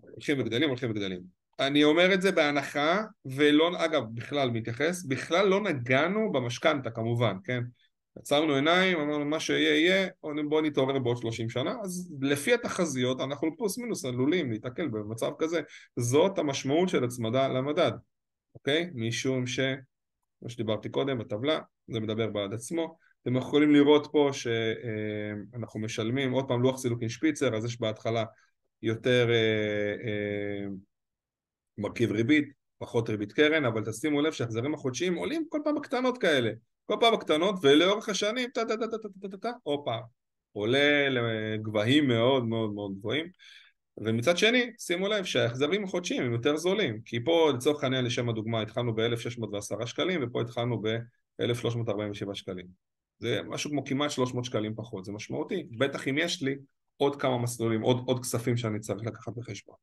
הולכים וגדלים, הולכים וגדלים. אני אומר את זה בהנחה, ולא, אגב, בכלל מתייחס, בכלל לא נגענו במשכנתה כמובן, כן? עצרנו עיניים, אמרנו מה שיהיה יהיה, בואו נתעורר בעוד 30 שנה, אז לפי התחזיות אנחנו פלוס מינוס עלולים להתקל במצב כזה, זאת המשמעות של הצמדה למדד, אוקיי? משום ש... כמו שדיברתי קודם בטבלה, זה מדבר בעד עצמו, אתם יכולים לראות פה שאנחנו משלמים, עוד פעם לוח סילוקין שפיצר, אז יש בהתחלה יותר אה, אה, מרכיב ריבית, פחות ריבית קרן, אבל תשימו לב שהחזרים החודשיים עולים כל פעם בקטנות כאלה, כל פעם בקטנות, ולאורך השנים, טה טה טה טה טה טה טה, הופה, עולה לגבהים מאוד מאוד מאוד גבוהים. ומצד שני, שימו לב שההחזרים החודשיים הם יותר זולים, כי פה לצורך העניין לשם הדוגמה התחלנו ב-1610 שקלים ופה התחלנו ב-1347 שקלים. זה משהו כמו כמעט 300 שקלים פחות, זה משמעותי, בטח אם יש לי עוד כמה מסלולים, עוד, עוד כספים שאני צריך לקחת בחשבון.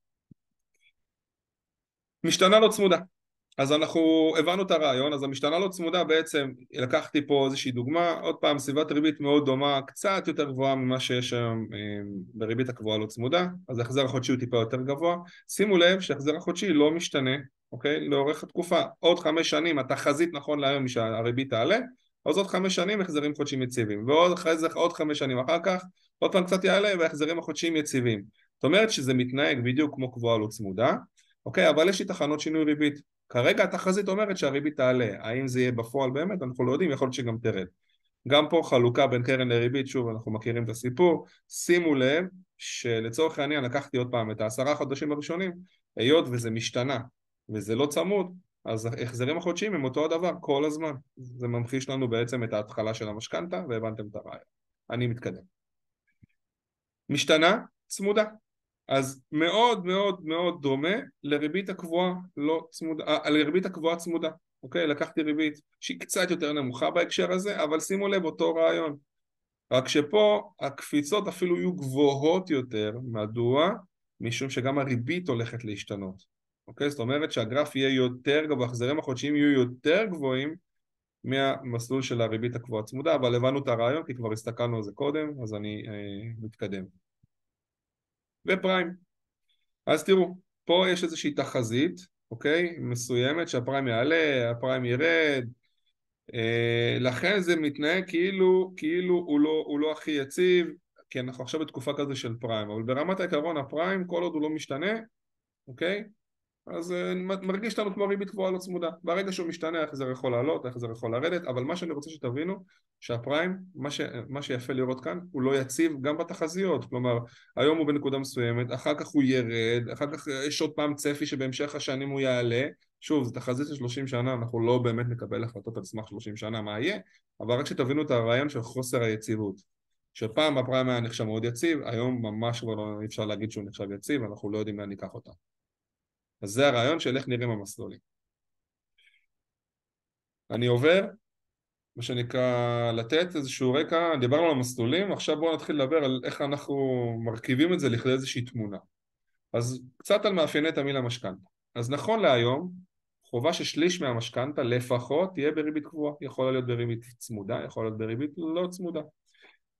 משתנה לא צמודה. אז אנחנו הבנו את הרעיון, אז המשתנה לא צמודה בעצם, לקחתי פה איזושהי דוגמה, עוד פעם סביבת ריבית מאוד דומה, קצת יותר גבוהה ממה שיש היום אה, בריבית הקבועה לא צמודה, אז ההחזר החודשי הוא טיפה יותר גבוה, שימו לב שההחזר החודשי לא משתנה, אוקיי? לאורך התקופה, עוד חמש שנים התחזית נכון להיום היא שהריבית תעלה, אז עוד חמש שנים החזרים חודשיים יציבים, ועוד אחרי זה עוד חמש שנים אחר כך, עוד פעם קצת יעלה וההחזרים החודשיים יציבים. זאת אומרת שזה מתנהג בדיוק כמו קבועה לא צמודה, אוקיי, אבל יש לי תחנות שינוי ריבית. כרגע התחזית אומרת שהריבית תעלה, האם זה יהיה בפועל באמת? אנחנו לא יודעים, יכול להיות שגם תרד. גם פה חלוקה בין קרן לריבית, שוב אנחנו מכירים את הסיפור, שימו לב שלצורך העניין לקחתי עוד פעם את העשרה חודשים הראשונים, היות וזה משתנה וזה לא צמוד, אז ההחזרים החודשיים הם אותו הדבר כל הזמן, זה ממחיש לנו בעצם את ההתחלה של המשכנתה והבנתם את הרעיון. אני מתקדם. משתנה, צמודה. אז מאוד מאוד מאוד דומה לריבית הקבועה לא צמודה, אה, לריבית הקבועה צמודה, אוקיי? לקחתי ריבית שהיא קצת יותר נמוכה בהקשר הזה, אבל שימו לב אותו רעיון. רק שפה הקפיצות אפילו יהיו גבוהות יותר, מדוע? משום שגם הריבית הולכת להשתנות, אוקיי? זאת אומרת שהגרף יהיה יותר גבוה, החזרים החודשיים יהיו יותר גבוהים מהמסלול של הריבית הקבועה צמודה, אבל הבנו את הרעיון כי כבר הסתכלנו על זה קודם, אז אני אה, מתקדם. ופריים. אז תראו, פה יש איזושהי תחזית, אוקיי? מסוימת שהפריים יעלה, הפריים ירד, אה, לכן זה מתנהג כאילו, כאילו הוא לא, הוא לא הכי יציב, כי אנחנו עכשיו בתקופה כזו של פריים, אבל ברמת העיקרון הפריים, כל עוד הוא לא משתנה, אוקיי? אז אה, מרגיש לנו כמו ריבית קבועה לא צמודה. ברגע שהוא משתנה, איך זה יכול לעלות, איך זה יכול לרדת, אבל מה שאני רוצה שתבינו, שהפריים, מה, ש... מה שיפה לראות כאן, הוא לא יציב גם בתחזיות. כלומר, היום הוא בנקודה מסוימת, אחר כך הוא ירד, אחר כך יש עוד פעם צפי שבהמשך השנים הוא יעלה. שוב, זו תחזית של 30 שנה, אנחנו לא באמת נקבל החלטות על סמך 30 שנה מה יהיה, אבל רק שתבינו את הרעיון של חוסר היציבות. שפעם הפריים היה נחשב מאוד יציב, היום ממש כבר לא אפשר להגיד שהוא נחשב יציב, אנחנו לא יודעים לאן ניקח אותה. אז זה הרעיון של איך נראים המסלולים. אני עובר, מה שנקרא, לתת איזשהו רקע, דיברנו על המסלולים, עכשיו בואו נתחיל לדבר על איך אנחנו מרכיבים את זה לכדי איזושהי תמונה. אז קצת על מאפייני תמהיל המשכנתה. אז נכון להיום, חובה ששליש מהמשכנתה לפחות תהיה בריבית קבועה, יכולה להיות בריבית צמודה, יכולה להיות בריבית לא צמודה.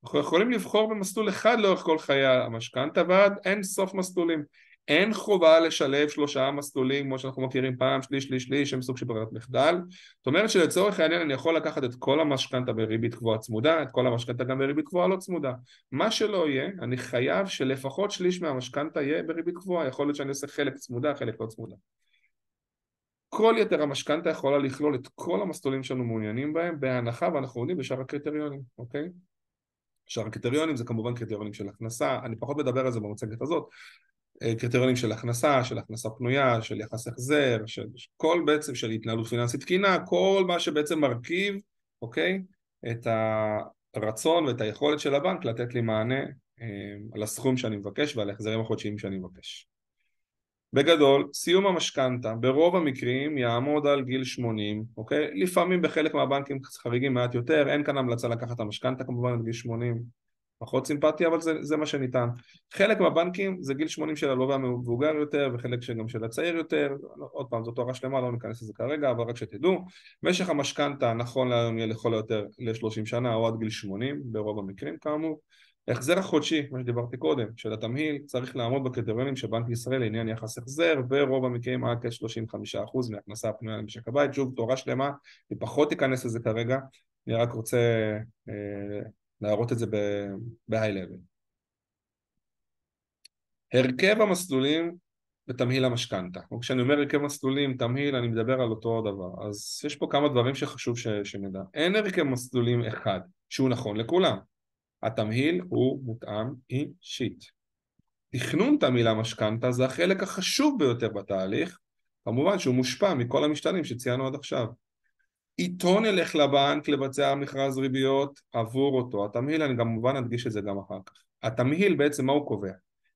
אנחנו יכולים לבחור במסלול אחד לאורך כל חיי המשכנתה ועד אין סוף מסלולים. אין חובה לשלב שלושה מסלולים כמו שאנחנו מכירים פעם, שליש, שליש, שליש, שהם סוג של ברירת מחדל. זאת אומרת שלצורך העניין אני יכול לקחת את כל המשכנתה בריבית קבועה צמודה, את כל המשכנתה גם בריבית קבועה לא צמודה. מה שלא יהיה, אני חייב שלפחות שליש מהמשכנתה יהיה בריבית קבועה, יכול להיות שאני אעשה חלק צמודה, חלק לא צמודה. כל יתר המשכנתה יכולה לכלול את כל המסלולים שאנו מעוניינים בהם בהנחה ואנחנו עומדים בשאר הקריטריונים, אוקיי? שאר הקריטריונים זה כמובן קריטריונים של הכנסה, אני פחות מדבר על זה במצגת הזאת, קריטריונים של הכנסה, של הכנסה פנויה, של יחס החזר, של כל בעצם של התנהלות פיננסית תקינה, כל מה שבעצם מרכיב, אוקיי, את הרצון ואת היכולת של הבנק לתת לי מענה אה, על הסכום שאני מבקש ועל ההחזרים החודשיים שאני מבקש. בגדול, סיום המשכנתה ברוב המקרים יעמוד על גיל 80, אוקיי? לפעמים בחלק מהבנקים חריגים מעט יותר, אין כאן המלצה לקחת את המשכנתה כמובן עד גיל 80, פחות סימפטי אבל זה, זה מה שניתן. חלק מהבנקים זה גיל 80 של הלווה המבוגר יותר וחלק גם של הצעיר יותר, עוד פעם זו תורה שלמה, לא ניכנס לזה כרגע, אבל רק שתדעו, משך המשכנתה נכון להיום יהיה לכל היותר ל-30 שנה או עד גיל 80 ברוב המקרים כאמור. ההחזר החודשי, מה שדיברתי קודם, של התמהיל צריך לעמוד בקריטריונים של בנק ישראל לעניין יחס החזר ברוב המקרים עד כ-35% מהכנסה הפנויה למשק הבית, שוב תורה שלמה, אני פחות אכנס לזה כרגע, אני רק רוצה אה, להראות את זה ב-high level. הרכב המסלולים בתמהיל המשכנתה, וכשאני אומר הרכב מסלולים, תמהיל, אני מדבר על אותו דבר, אז יש פה כמה דברים שחשוב ש- שנדע. אין הרכב מסלולים אחד שהוא נכון לכולם, התמהיל הוא מותאם אישית. תכנון תמהיל המשכנתה זה החלק החשוב ביותר בתהליך, כמובן שהוא מושפע מכל המשתנים שציינו עד עכשיו. איתו נלך לבנק לבצע מכרז ריביות עבור אותו התמהיל, אני כמובן אדגיש את זה גם אחר כך. התמהיל בעצם מה הוא קובע?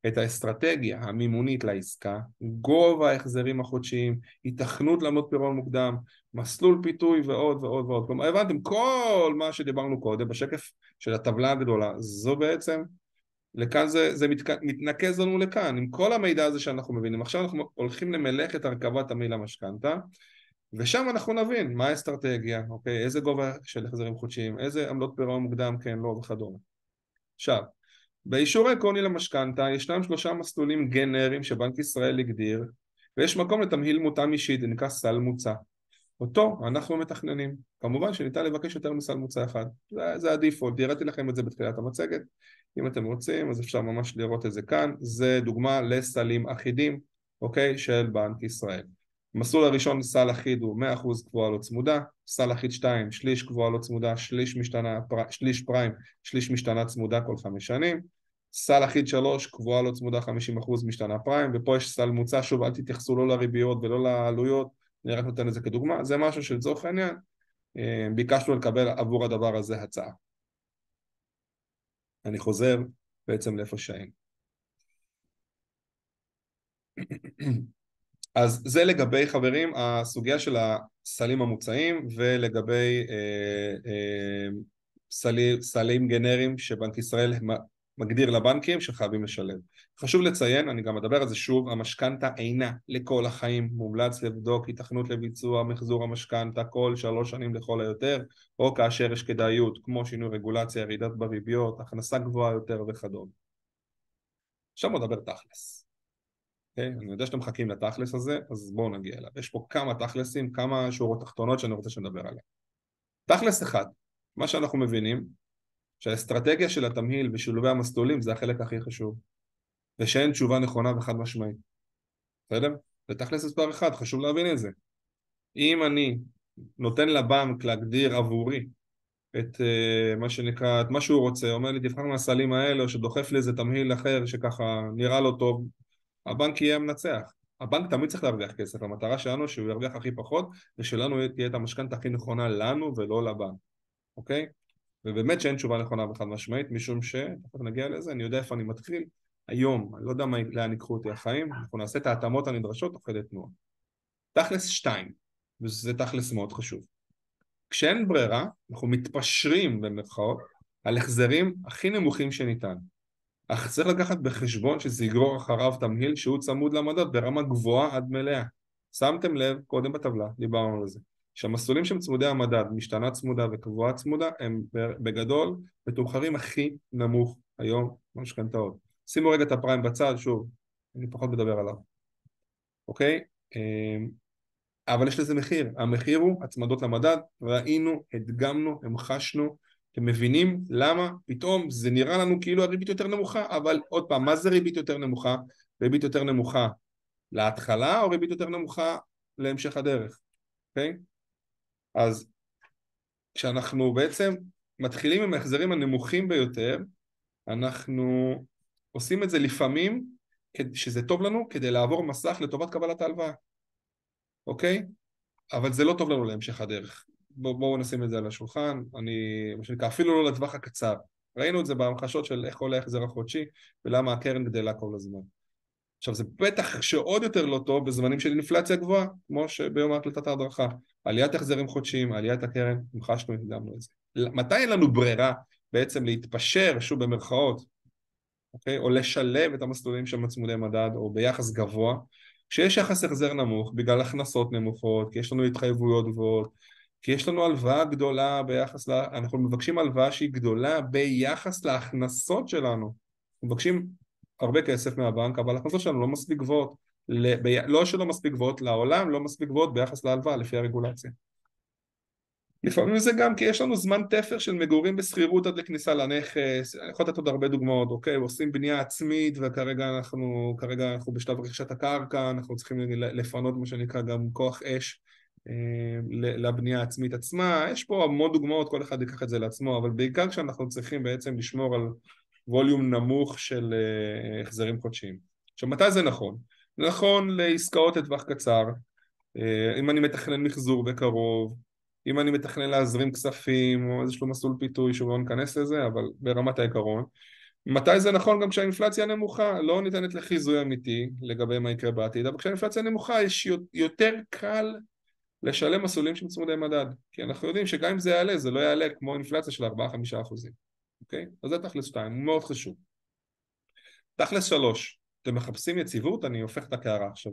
את האסטרטגיה המימונית לעסקה, גובה ההחזרים החודשיים, התכנות לעמוד פירעון מוקדם, מסלול פיתוי ועוד ועוד ועוד. כלומר הבנתם כל מה שדיברנו קודם בשקף של הטבלה הגדולה, זו בעצם, לכאן זה, זה מתק... מתנקז לנו לכאן, עם כל המידע הזה שאנחנו מבינים. עכשיו אנחנו הולכים למלך את הרכבת תמהיל המשכנתה ושם אנחנו נבין מה האסטרטגיה, אוקיי, איזה גובה של החזרים חודשיים, איזה עמלות פירעון מוקדם, כן, לא וכדומה. עכשיו, באישור העקרוני למשכנתה ישנם שלושה מסלולים גנריים שבנק ישראל הגדיר ויש מקום לתמהיל מותאם אישי, זה נקרא סל מוצע. אותו אנחנו מתכננים. כמובן שניתן לבקש יותר מסל מוצע אחד, זה, זה הדיפולט, הראיתי לכם את זה בתחילת המצגת, אם אתם רוצים אז אפשר ממש לראות את זה כאן, זה דוגמה לסלים אחידים, אוקיי, של בנק ישראל. המסלול הראשון סל אחיד הוא 100% קבועה לא צמודה, סל אחיד 2 שליש קבועה לא צמודה, שליש, משתנה, פר, שליש פריים, שליש משתנה צמודה כל חמש שנים, סל אחיד 3 קבועה לא צמודה 50% משתנה פריים, ופה יש סל מוצע, שוב אל תתייחסו לא לריביות ולא לעלויות, אני רק נותן את זה כדוגמה, זה משהו שלצורך העניין אה, ביקשנו לקבל עבור הדבר הזה הצעה. אני חוזר בעצם לאיפה שהיינו. אז זה לגבי חברים הסוגיה של הסלים המוצעים ולגבי אה, אה, סלי, סלים גנריים שבנק ישראל מגדיר לבנקים שחייבים לשלם. חשוב לציין, אני גם אדבר על זה שוב, המשכנתה אינה לכל החיים, מומלץ לבדוק התכנות לביצוע מחזור המשכנתה כל שלוש שנים לכל היותר, או כאשר יש כדאיות, כמו שינוי רגולציה, ירידת בריביות, הכנסה גבוהה יותר וכדומה. עכשיו נדבר תכלס. אוקיי? אני יודע שאתם מחכים לתכלס הזה, אז בואו נגיע אליו. יש פה כמה תכלסים, כמה שורות תחתונות שאני רוצה שנדבר עליהן. תכלס אחד, מה שאנחנו מבינים, שהאסטרטגיה של התמהיל ושילובי המסלולים זה החלק הכי חשוב, ושאין תשובה נכונה וחד משמעית. בסדר? זה תכלס מספר אחד, חשוב להבין את זה. אם אני נותן לבנק להגדיר עבורי את uh, מה שנקרא, את מה שהוא רוצה, אומר לי תבחר מהסלים האלה או שדוחף לי איזה תמהיל אחר שככה נראה לו טוב, הבנק יהיה המנצח. הבנק תמיד צריך להרוויח כסף, המטרה שלנו שהוא ירוויח הכי פחות ושלנו תהיה את המשכנתה הכי נכונה לנו ולא לבנק, אוקיי? ובאמת שאין תשובה נכונה וחד משמעית משום ש... תכף נגיע לזה, אני יודע איפה אני מתחיל היום, אני לא יודע מה, לאן ייקחו אותי החיים, אנחנו נעשה את ההתאמות הנדרשות תוך כדי תנועה. תכלס שתיים, וזה תכלס מאוד חשוב. כשאין ברירה, אנחנו מתפשרים במרכאות על החזרים הכי נמוכים שניתן. אך צריך לקחת בחשבון שזה יגרור אחריו תמהיל שהוא צמוד למדד ברמה גבוהה עד מלאה. שמתם לב, קודם בטבלה, דיברנו על זה, שהמסלולים שהם צמודי המדד, משתנה צמודה וקבועה צמודה, הם בגדול מתומחרים הכי נמוך היום במשכנתאות. שימו רגע את הפריים בצד, שוב, אני פחות מדבר עליו, אוקיי? אמ, אבל יש לזה מחיר, המחיר הוא הצמדות למדד, ראינו, הדגמנו, המחשנו, אתם מבינים למה פתאום זה נראה לנו כאילו הריבית יותר נמוכה, אבל עוד פעם, מה זה ריבית יותר נמוכה? ריבית יותר נמוכה להתחלה או ריבית יותר נמוכה להמשך הדרך, אוקיי? אז כשאנחנו בעצם מתחילים עם ההחזרים הנמוכים ביותר, אנחנו עושים את זה לפעמים שזה טוב לנו כדי לעבור מסך לטובת קבלת ההלוואה, אוקיי? אבל זה לא טוב לנו להמשך הדרך. בואו בוא נשים את זה על השולחן, אני, מה שנקרא, אפילו לא לטווח הקצר. ראינו את זה בהמחשות של איך עולה ההחזר החודשי ולמה הקרן גדלה כל הזמן. עכשיו זה בטח שעוד יותר לא טוב בזמנים של אינפלציה גבוהה, כמו שביום ההקלטת ההדרכה. עליית החזרים חודשיים, עליית הקרן, המחשנו, הקדמנו את זה. מתי אין לנו ברירה בעצם להתפשר, שוב במרכאות, אוקיי? או לשלב את המסלולים של מצמודי מדד או ביחס גבוה, כשיש יחס החזר נמוך בגלל הכנסות נמוכות, כי יש לנו התחייבויות גבוהות, כי יש לנו הלוואה גדולה ביחס, ל... אנחנו מבקשים הלוואה שהיא גדולה ביחס להכנסות שלנו. אנחנו מבקשים הרבה כסף מהבנק, אבל ההכנסות שלנו לא מספיק גבוהות. לא שלא מספיק גבוהות לעולם, לא מספיק גבוהות ביחס להלוואה לפי הרגולציה. לפעמים זה גם כי יש לנו זמן תפר של מגורים בשכירות עד לכניסה לנכס, אני יכול לתת עוד הרבה דוגמאות, אוקיי? עושים בנייה עצמית וכרגע אנחנו, כרגע אנחנו בשלב רכישת הקרקע, אנחנו צריכים לפנות מה שנקרא גם כוח אש לבנייה העצמית עצמה, יש פה המון דוגמאות, כל אחד ייקח את זה לעצמו, אבל בעיקר כשאנחנו צריכים בעצם לשמור על ווליום נמוך של אה, החזרים חודשיים. עכשיו מתי זה נכון? נכון לעסקאות לטווח קצר, אה, אם אני מתכנן מחזור בקרוב, אם אני מתכנן להזרים כספים או איזשהו מסלול פיתוי שהוא לא ניכנס לזה, אבל ברמת העיקרון. מתי זה נכון גם כשהאינפלציה נמוכה, לא ניתנת לחיזוי אמיתי לגבי מה יקרה בעתיד, אבל כשהאינפלציה נמוכה יש יותר קל לשלם מסלולים של צמודי מדד, כי אנחנו יודעים שגם אם זה יעלה, זה לא יעלה כמו אינפלציה של 4-5 אחוזים, אוקיי? אז זה תכלס 2, הוא מאוד חשוב. תכלס 3, אתם מחפשים יציבות, אני הופך את הקערה עכשיו.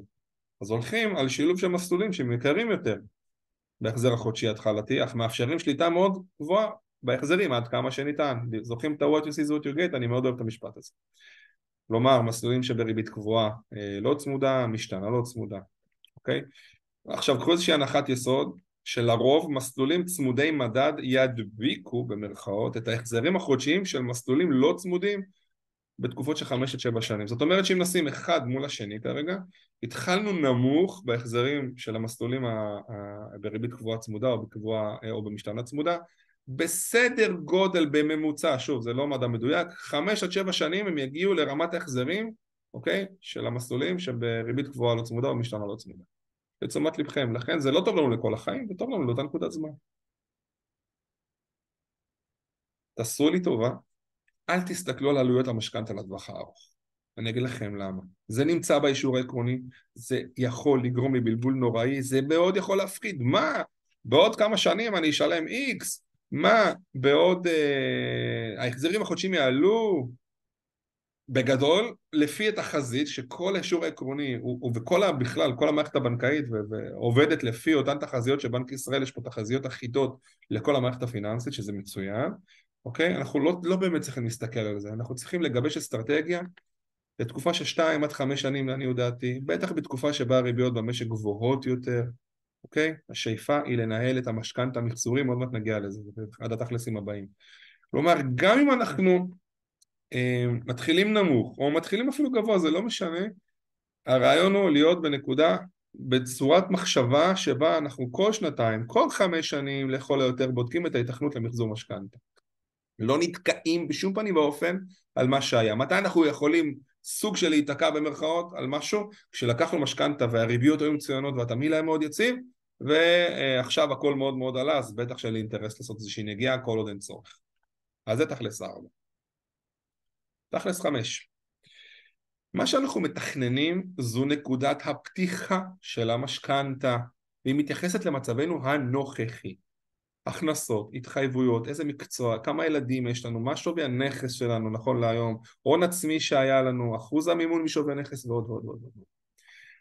אז הולכים על שילוב של מסלולים שהם יקרים יותר בהחזר החודשי התחלתי, אך מאפשרים שליטה מאוד גבוהה בהחזרים עד כמה שניתן. זוכרים את ה-what you see is what you get? אני מאוד אוהב את המשפט הזה. כלומר, מסלולים שבריבית קבועה אה, לא צמודה, משתנה לא צמודה, אוקיי? עכשיו קחו איזושהי הנחת יסוד שלרוב מסלולים צמודי מדד ידביקו במרכאות את ההחזרים החודשיים של מסלולים לא צמודים בתקופות של חמש עד שבע שנים. זאת אומרת שאם נשים אחד מול השני כרגע, התחלנו נמוך בהחזרים של המסלולים בריבית קבועה צמודה או, בקבועה, או במשתנה צמודה, בסדר גודל בממוצע, שוב זה לא מדע מדויק, חמש עד שבע שנים הם יגיעו לרמת ההחזרים, אוקיי, של המסלולים שבריבית קבועה לא צמודה או משתנה לא צמודה. לתשומת לבכם, לכן זה לא טוב לנו לכל החיים, זה טוב לנו לאותה נקודת זמן. תעשו לי טובה, אל תסתכלו על עלויות המשכנתה לטווח הארוך. אני אגיד לכם למה. זה נמצא באישור העקרוני, זה יכול לגרום לבלבול נוראי, זה מאוד יכול להפחיד. מה? בעוד כמה שנים אני אשלם איקס? מה? בעוד... אה, ההחזרים החודשיים יעלו? בגדול, לפי התחזית שכל האישור העקרוני ובכל בכלל, כל המערכת הבנקאית ועובדת לפי אותן תחזיות של בנק ישראל, יש פה תחזיות אחידות לכל המערכת הפיננסית, שזה מצוין, אוקיי? אנחנו לא, לא באמת צריכים להסתכל על זה, אנחנו צריכים לגבש אסטרטגיה לתקופה של שתיים עד חמש שנים לעניות דעתי, בטח בתקופה שבה הריביות במשק גבוהות יותר, אוקיי? השאיפה היא לנהל את המשכנתא המחזורים, עוד מעט נגיע לזה, עד התכלסים הבאים. כלומר, גם אם אנחנו מתחילים נמוך, או מתחילים אפילו גבוה, זה לא משנה, הרעיון הוא להיות בנקודה, בצורת מחשבה שבה אנחנו כל שנתיים, כל חמש שנים לכל היותר בודקים את ההיתכנות למחזור משכנתה. לא נתקעים בשום פנים ואופן על מה שהיה. מתי אנחנו יכולים סוג של להיתקע במרכאות על משהו? כשלקחנו משכנתה והריביות היו מצוינות והתמהיל היה מאוד יציב ועכשיו הכל מאוד מאוד עלה אז בטח שאין לי אינטרס לעשות איזושהי נגיעה כל עוד אין צורך. אז זה תכלס ארבע. תכלס חמש. מה שאנחנו מתכננים זו נקודת הפתיחה של המשכנתה והיא מתייחסת למצבנו הנוכחי. הכנסות, התחייבויות, איזה מקצוע, כמה ילדים יש לנו, מה שווי הנכס שלנו נכון להיום, הון עצמי שהיה לנו, אחוז המימון משווי הנכס ועוד ועוד ועוד.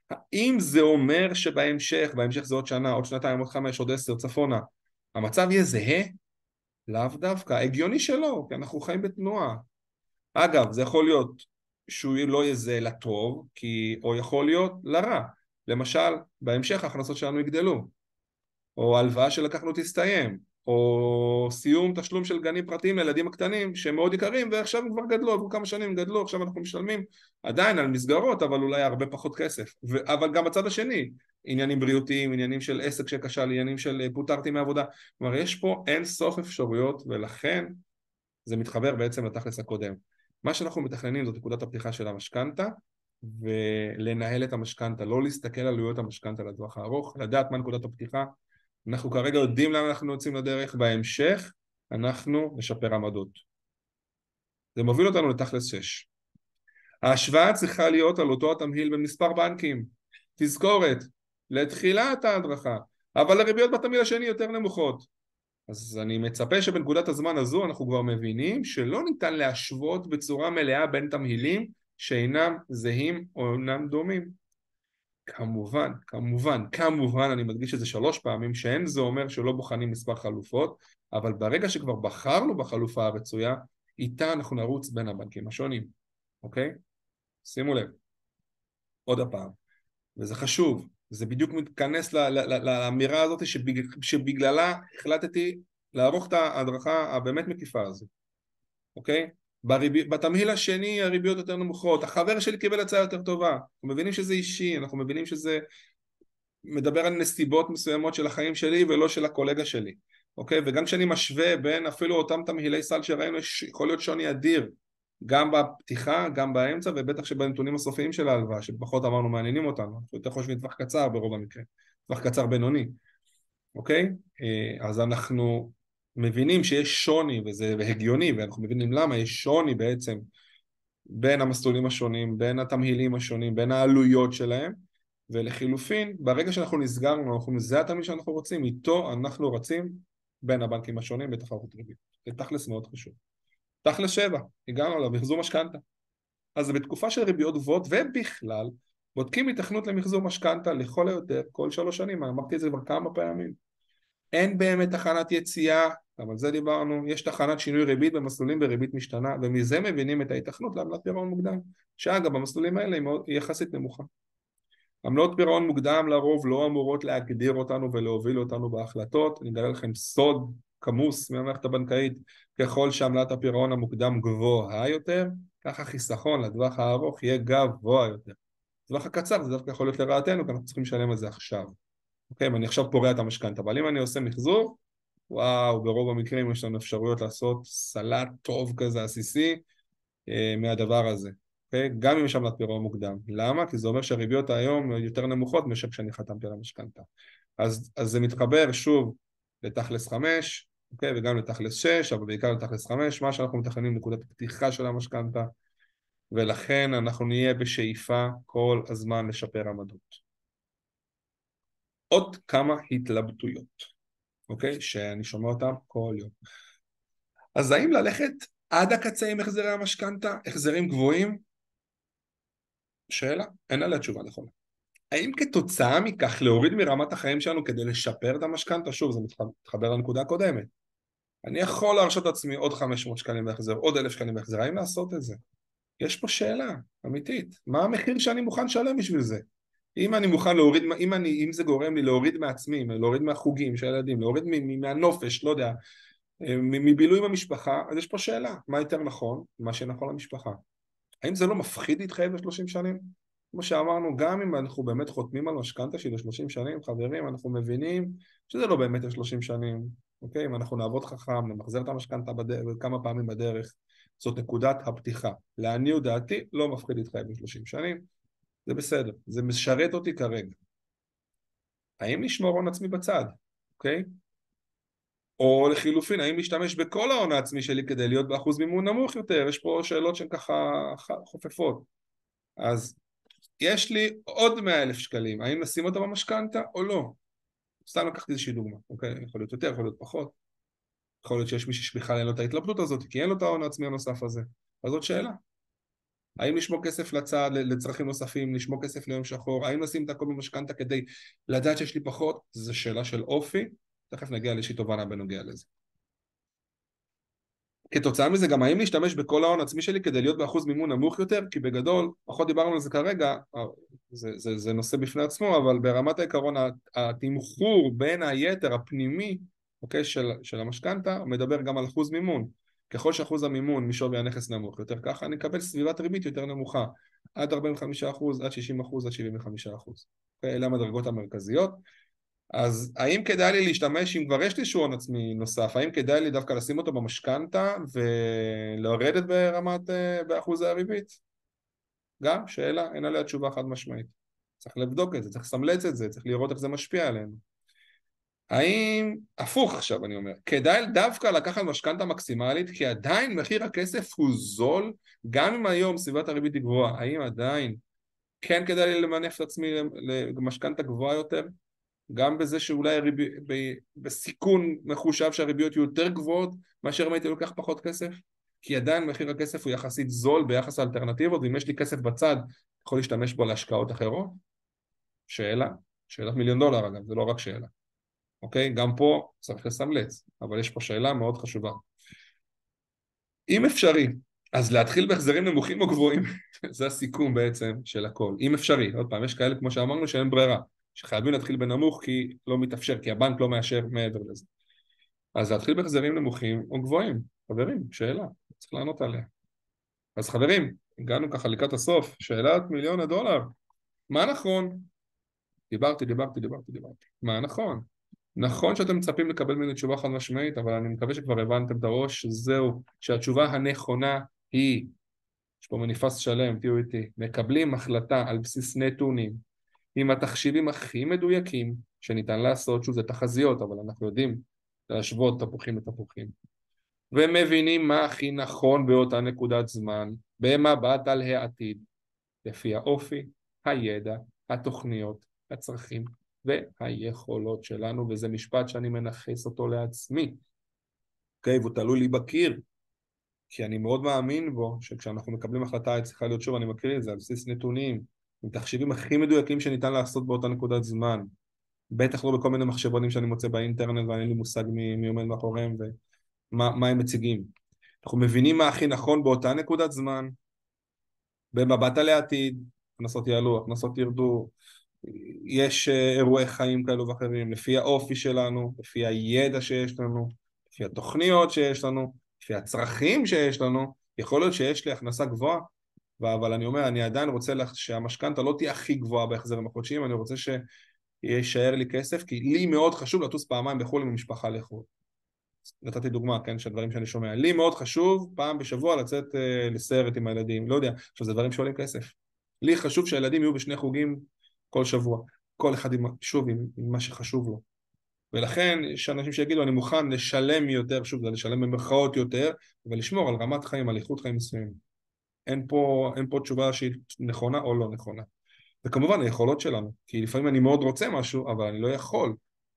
האם זה אומר שבהמשך, בהמשך זה עוד שנה, עוד שנתיים, עוד חמש, עוד עשר, צפונה, המצב יהיה זהה? לאו דווקא, הגיוני שלא, כי אנחנו חיים בתנועה. אגב, זה יכול להיות שהוא לא יהיה זהה לטוב, כי, או יכול להיות לרע. למשל, בהמשך ההכנסות שלנו יגדלו, או הלוואה שלקחנו תסתיים, או סיום תשלום של גנים פרטיים לילדים הקטנים שהם מאוד יקרים ועכשיו הם כבר גדלו, עברו כמה שנים גדלו, עכשיו אנחנו משלמים עדיין על מסגרות אבל אולי הרבה פחות כסף, ו- אבל גם בצד השני, עניינים בריאותיים, עניינים של עסק שכשל, עניינים של אה, פוטרתי מעבודה, כלומר יש פה אין סוף אפשרויות ולכן זה מתחבר בעצם לתכלס הקודם. מה שאנחנו מתכננים זאת נקודת הפתיחה של המשכנתה ולנהל את המשכנתה, לא להסתכל על עלויות המשכנתה לטווח הארוך, לדעת מה נקודת הפתיחה אנחנו כרגע יודעים לאן אנחנו יוצאים לדרך, בהמשך אנחנו נשפר עמדות. זה מוביל אותנו לתכלס 6. ההשוואה צריכה להיות על אותו התמהיל במספר בנקים. תזכורת, לתחילת ההדרכה, אבל הריביות בתמהיל השני יותר נמוכות. אז אני מצפה שבנקודת הזמן הזו אנחנו כבר מבינים שלא ניתן להשוות בצורה מלאה בין תמהילים שאינם זהים או אינם דומים. כמובן, כמובן, כמובן, אני מדגיש את זה שלוש פעמים, שאין זה אומר שלא בוחנים מספר חלופות, אבל ברגע שכבר בחרנו בחלופה הרצויה, איתה אנחנו נרוץ בין הבנקים השונים, אוקיי? שימו לב, עוד הפעם, וזה חשוב, זה בדיוק מתכנס לאמירה הזאת שבגל, שבגללה החלטתי לערוך את ההדרכה הבאמת מקיפה הזו, אוקיי? בריב... בתמהיל השני הריביות יותר נמוכות, החבר שלי קיבל הצעה יותר טובה, אנחנו מבינים שזה אישי, אנחנו מבינים שזה מדבר על נסיבות מסוימות של החיים שלי ולא של הקולגה שלי, אוקיי? וגם כשאני משווה בין אפילו אותם תמהילי סל שראינו, יכול להיות שוני אדיר, גם בפתיחה, גם באמצע, ובטח שבנתונים הסופיים של ההלוואה, שפחות אמרנו מעניינים אותנו, אנחנו יותר חושבים טווח קצר ברוב המקרה, טווח קצר בינוני, אוקיי? אה, אז אנחנו מבינים שיש שוני וזה הגיוני ואנחנו מבינים למה יש שוני בעצם בין המסלולים השונים, בין התמהילים השונים, בין העלויות שלהם ולחילופין ברגע שאנחנו נסגרנו, אנחנו זה התמהיל שאנחנו רוצים, איתו אנחנו רצים בין הבנקים השונים בתחרות ריבית. זה תכלס מאוד חשוב. תכלס שבע, הגענו אליו, מחזור משכנתה. אז בתקופה של ריביות גבוהות ובכלל בודקים התכנות למחזור משכנתה לכל היותר כל שלוש שנים, אמרתי את זה כבר כמה פעמים. אין באמת תחנת יציאה גם על זה דיברנו, יש תחנת שינוי ריבית במסלולים בריבית משתנה ומזה מבינים את ההיתכנות לעמלת פירעון מוקדם שאגב במסלולים האלה היא יחסית נמוכה עמלות פירעון מוקדם לרוב לא אמורות להגדיר אותנו ולהוביל אותנו בהחלטות אני אגלה לכם סוד כמוס מהמערכת הבנקאית ככל שעמלת הפירעון המוקדם גבוהה יותר ככה חיסכון לטווח הארוך יהיה גבוה יותר לטווח הקצר זה דווקא יכול להיות לרעתנו כי אנחנו צריכים לשלם על זה עכשיו אוקיי, אם אני עכשיו פורע את המשכנתה אבל אם אני עושה מחזור וואו, ברוב המקרים יש לנו אפשרויות לעשות סלט טוב כזה עסיסי אה, מהדבר הזה, אוקיי? גם אם יש עמלת פירעון מוקדם. למה? כי זה אומר שהריביות היום יותר נמוכות מאשר כשאני חתמתי על המשכנתה. אז, אז זה מתחבר שוב לתכלס חמש, אוקיי? וגם לתכלס שש, אבל בעיקר לתכלס חמש, מה שאנחנו מתכננים נקודת פתיחה של המשכנתה, ולכן אנחנו נהיה בשאיפה כל הזמן לשפר עמדות. עוד כמה התלבטויות. אוקיי? שאני שומע אותם כל יום. אז האם ללכת עד הקצה עם החזרי המשכנתה, החזרים גבוהים? שאלה, אין עליה תשובה נכונה. האם כתוצאה מכך להוריד מרמת החיים שלנו כדי לשפר את המשכנתה? שוב, זה מתחבר לנקודה הקודמת. אני יכול להרשות לעצמי עוד 500 שקלים בהחזר, עוד 1,000 שקלים בהחזר, האם לעשות את זה? יש פה שאלה אמיתית, מה המחיר שאני מוכן לשלם בשביל זה? אם אני מוכן להוריד, אם, אני, אם זה גורם לי להוריד מעצמי, להוריד מהחוגים של הילדים, להוריד מהנופש, לא יודע, אה, מבילוי עם המשפחה, אז יש פה שאלה, מה יותר נכון, מה שנכון למשפחה. האם זה לא מפחיד להתחייב ל-30 שנים? כמו שאמרנו, גם אם אנחנו באמת חותמים על משכנתה של 30 שנים, חברים, אנחנו מבינים שזה לא באמת ל-30 שנים, אוקיי? אם אנחנו נעבוד חכם, נמחזר את המשכנתה כמה פעמים בדרך, זאת נקודת הפתיחה. לעניות דעתי, לא מפחיד להתחייב ל-30 שנים. זה בסדר, זה משרת אותי כרגע. האם לשמור הון עצמי בצד, אוקיי? או לחילופין, האם להשתמש בכל ההון העצמי שלי כדי להיות באחוז מימון נמוך יותר? יש פה שאלות שהן ככה חופפות. אז יש לי עוד מאה אלף שקלים, האם לשים אותם במשכנתה או לא? סתם לקחתי איזושהי דוגמה, אוקיי? יכול להיות יותר, יכול להיות פחות. יכול להיות שיש מישהו שבכלל אין לו את ההתלבטות הזאת, כי אין לו את ההון העצמי הנוסף הזה. אז זאת שאלה. האם לשמור כסף לצד לצרכים נוספים, לשמור כסף ליום שחור, האם לשים את הכל במשכנתה כדי לדעת שיש לי פחות, זו שאלה של אופי, תכף נגיע לאיזושהי תובנה בנוגע לזה. כתוצאה מזה גם האם להשתמש בכל ההון עצמי שלי כדי להיות באחוז מימון נמוך יותר, כי בגדול, פחות דיברנו על זה כרגע, זה, זה, זה נושא בפני עצמו, אבל ברמת העיקרון התמחור בין היתר הפנימי, אוקיי, של, של המשכנתה, מדבר גם על אחוז מימון. ככל שאחוז המימון משווי הנכס נמוך יותר, ככה אני אקבל סביבת ריבית יותר נמוכה, עד 45%, עד 60%, עד 75%. אוקיי, אלה המדרגות המרכזיות. אז האם כדאי לי להשתמש, אם כבר יש לי שעון עצמי נוסף, האם כדאי לי דווקא לשים אותו במשכנתה ולרדת ברמת, אה, באחוזי הריבית? גם שאלה, אין עליה תשובה חד משמעית. צריך לבדוק את זה, צריך לסמלץ את זה, צריך לראות איך זה משפיע עלינו. האם, הפוך עכשיו אני אומר, כדאי דווקא לקחת משכנתה מקסימלית כי עדיין מחיר הכסף הוא זול, גם אם היום סביבת הריבית היא גבוהה, האם עדיין כן כדאי לי למנף את עצמי למשכנתה גבוהה יותר? גם בזה שאולי הריב... ב... בסיכון מחושב שהריביות יהיו יותר גבוהות מאשר אם הייתי לוקח פחות כסף? כי עדיין מחיר הכסף הוא יחסית זול ביחס לאלטרנטיבות ואם יש לי כסף בצד יכול להשתמש בו להשקעות אחרות? שאלה, שאלת מיליון דולר אגב, זה לא רק שאלה אוקיי? גם פה צריך לסמלץ, אבל יש פה שאלה מאוד חשובה. אם אפשרי, אז להתחיל בהחזרים נמוכים או גבוהים, זה הסיכום בעצם של הכל. אם אפשרי, עוד פעם, יש כאלה כמו שאמרנו שאין ברירה, שחייבים להתחיל בנמוך כי לא מתאפשר, כי הבנק לא מאשר מעבר לזה. אז להתחיל בהחזרים נמוכים או גבוהים, חברים, שאלה, צריך לענות עליה. אז חברים, הגענו ככה לקראת הסוף, שאלת מיליון הדולר, מה נכון? דיברתי, דיברתי, דיברתי, דיברתי. מה נכון? נכון שאתם מצפים לקבל ממני תשובה חד משמעית, אבל אני מקווה שכבר הבנתם את הראש, זהו, שהתשובה הנכונה היא, יש פה מניפס שלם, תהיו איתי, מקבלים החלטה על בסיס נתונים, עם התחשיבים הכי מדויקים שניתן לעשות, שוב זה תחזיות, אבל אנחנו יודעים להשוות תפוחים לתפוחים, ומבינים מה הכי נכון באותה נקודת זמן, במבט על העתיד, לפי האופי, הידע, התוכניות, הצרכים והיכולות שלנו, וזה משפט שאני מנכס אותו לעצמי, אוקיי? Okay, והוא תלוי לי בקיר, כי אני מאוד מאמין בו, שכשאנחנו מקבלים החלטה היא צריכה להיות, שוב אני מקריא את זה, על בסיס נתונים, עם תחשיבים הכי מדויקים שניתן לעשות באותה נקודת זמן, בטח לא בכל מיני מחשבונים שאני מוצא באינטרנט ואין לי מושג מי, מי עומד מאחוריהם ומה הם מציגים. אנחנו מבינים מה הכי נכון באותה נקודת זמן, במבט על העתיד, הכנסות יעלו, הכנסות ירדו, יש אה, אירועי חיים כאלו ואחרים, לפי האופי שלנו, לפי הידע שיש לנו, לפי התוכניות שיש לנו, לפי הצרכים שיש לנו, יכול להיות שיש לי הכנסה גבוהה, אבל אני אומר, אני עדיין רוצה שהמשכנתה לא תהיה הכי גבוהה בהחזרים החודשיים, אני רוצה שישאר לי כסף, כי לי מאוד חשוב לטוס פעמיים בחו"ל עם המשפחה לחו"ל. נתתי דוגמה, כן, של דברים שאני שומע. לי מאוד חשוב פעם בשבוע לצאת uh, לסרט עם הילדים, לא יודע, עכשיו זה דברים שעולים כסף. לי חשוב שהילדים יהיו בשני חוגים כל שבוע, כל אחד עם, שוב עם, עם מה שחשוב לו. ולכן יש אנשים שיגידו אני מוכן לשלם יותר, שוב זה לשלם במרכאות יותר, ולשמור על רמת חיים, על איכות חיים מסוימת. אין פה, אין פה תשובה שהיא נכונה או לא נכונה. וכמובן היכולות שלנו, כי לפעמים אני מאוד רוצה משהו, אבל אני לא יכול,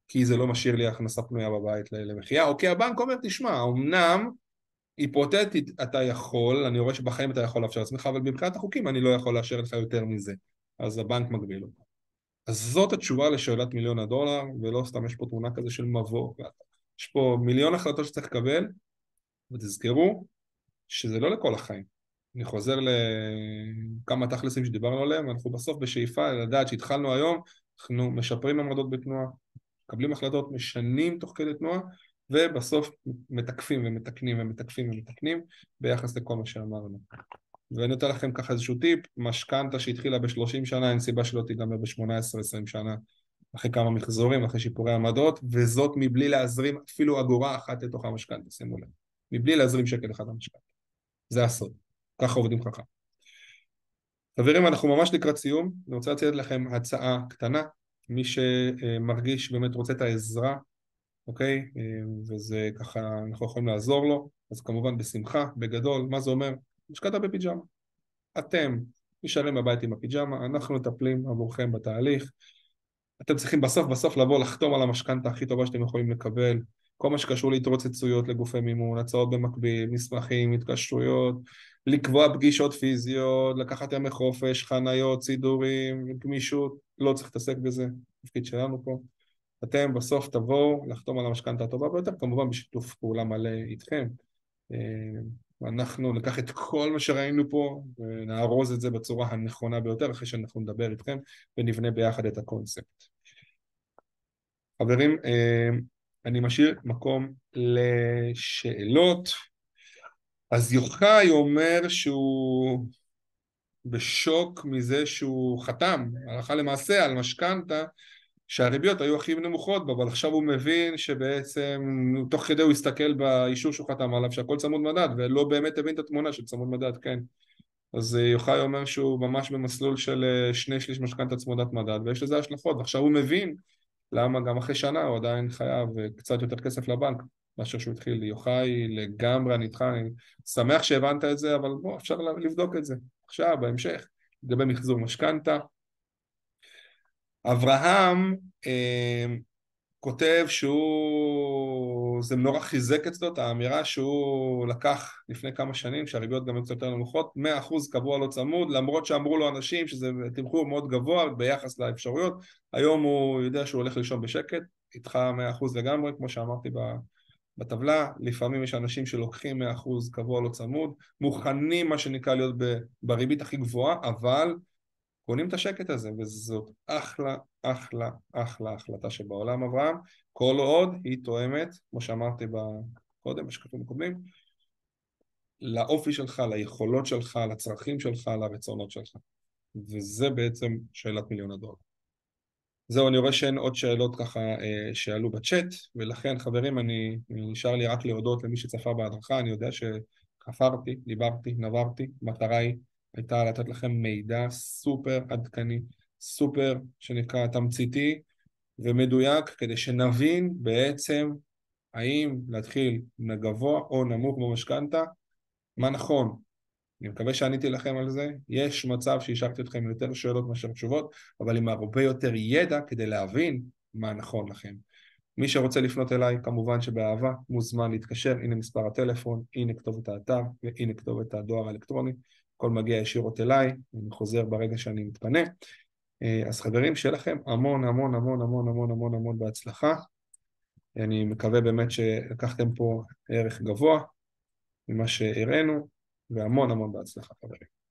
כי זה לא משאיר לי הכנסה פנויה בבית למחיה, או כי הבנק אומר, תשמע, אמנם היפותטית אתה יכול, אני רואה שבחיים אתה יכול לאפשר לעצמך, אבל מבחינת החוקים אני לא יכול לאשר לך יותר מזה. אז הבנק מגביל אותך. אז זאת התשובה לשאלת מיליון הדולר, ולא סתם יש פה תמונה כזה של מבוא. יש פה מיליון החלטות שצריך לקבל, ותזכרו שזה לא לכל החיים. אני חוזר לכמה תכלסים שדיברנו עליהם, אנחנו בסוף בשאיפה לדעת שהתחלנו היום, אנחנו משפרים עמדות בתנועה, מקבלים החלטות, משנים תוך כדי תנועה, ובסוף מתקפים ומתקנים ומתקפים ומתקנים ביחס לכל מה שאמרנו. ואני נותן לכם ככה איזשהו טיפ, משכנתה שהתחילה ב-30 שנה, אין סיבה שלא תיגמר ב-18-20 שנה, אחרי כמה מחזורים, אחרי שיפורי עמדות, וזאת מבלי להזרים אפילו אגורה אחת לתוך המשכנתה, שימו לב, מבלי להזרים שקל אחד למשכנתה. זה הסוד, ככה עובדים חכם. חברים, אנחנו ממש לקראת סיום, אני רוצה לתת לכם הצעה קטנה, מי שמרגיש באמת רוצה את העזרה, אוקיי? וזה ככה, אנחנו יכולים לעזור לו, אז כמובן בשמחה, בגדול, מה זה אומר? השקעת בפיג'מה. אתם נשארים בבית עם הפיג'מה, אנחנו מטפלים עבורכם בתהליך. אתם צריכים בסוף בסוף לבוא לחתום על המשכנתה הכי טובה שאתם יכולים לקבל, כל מה שקשור להתרוצצויות לגופי מימון, הצעות במקביל, מסמכים, התקשרויות, לקבוע פגישות פיזיות, לקחת ימי חופש, חניות, סידורים, גמישות, לא צריך להתעסק בזה, תפקיד שלנו פה. אתם בסוף תבואו לחתום על המשכנתה הטובה ביותר, כמובן בשיתוף פעולה מלא איתכם. ואנחנו ניקח את כל מה שראינו פה ונארוז את זה בצורה הנכונה ביותר אחרי שאנחנו נדבר איתכם ונבנה ביחד את הקונספט. חברים, אני משאיר מקום לשאלות. אז יוחאי אומר שהוא בשוק מזה שהוא חתם הלכה למעשה על משכנתה שהריביות היו הכי נמוכות בה, אבל עכשיו הוא מבין שבעצם תוך כדי הוא הסתכל באישור שהוא חתם עליו שהכל צמוד מדד ולא באמת הבין את התמונה של צמוד מדד, כן. אז יוחאי אומר שהוא ממש במסלול של אה, שני שליש משכנתה צמודת מדד ויש לזה השלכות ועכשיו הוא מבין למה גם אחרי שנה הוא עדיין חייב אה, קצת יותר כסף לבנק מאשר שהוא התחיל. יוחאי לגמרי אני איתך, אני שמח שהבנת את זה אבל בוא אפשר לבדוק את זה עכשיו בהמשך לגבי מחזור משכנתה אברהם אה, כותב שהוא, זה נורא חיזק אצלו את האמירה שהוא לקח לפני כמה שנים שהריביות גם קצת יותר נמוכות, 100% קבוע לא צמוד למרות שאמרו לו אנשים שזה תמחור מאוד גבוה ביחס לאפשרויות, היום הוא יודע שהוא הולך לישון בשקט, איתך 100% לגמרי כמו שאמרתי בטבלה, לפעמים יש אנשים שלוקחים 100% קבוע לא צמוד, מוכנים מה שנקרא להיות בריבית הכי גבוהה אבל קונים את השקט הזה, וזאת אחלה, אחלה, אחלה החלטה שבעולם אברהם, כל עוד היא תואמת, כמו שאמרתי קודם, בשקפים הקודמים, לאופי שלך, ליכולות שלך, לצרכים שלך, לרצונות שלך. וזה בעצם שאלת מיליון הדולר. זהו, אני רואה שאין עוד שאלות ככה אה, שעלו בצ'אט, ולכן חברים, אני, נשאר לי רק להודות למי שצפה בהדרכה, אני יודע שחפרתי, דיברתי, נברתי, מטרה היא הייתה לתת לכם מידע סופר עדכני, סופר שנקרא תמציתי ומדויק, כדי שנבין בעצם האם להתחיל מגבוה או נמוך במשכנתה, מה נכון. אני מקווה שעניתי לכם על זה, יש מצב שהשארתי אתכם יותר שאלות מאשר תשובות, אבל עם הרבה יותר ידע כדי להבין מה נכון לכם. מי שרוצה לפנות אליי, כמובן שבאהבה, מוזמן להתקשר, הנה מספר הטלפון, הנה כתובת האתר והנה כתובת הדואר האלקטרוני. הכל מגיע ישירות אליי, אני חוזר ברגע שאני מתפנה. אה, אז חברים, שיהיה לכם המון המון המון המון המון המון המון בהצלחה. אני מקווה באמת שלקחתם פה ערך גבוה ממה שהראינו, והמון המון בהצלחה חברים.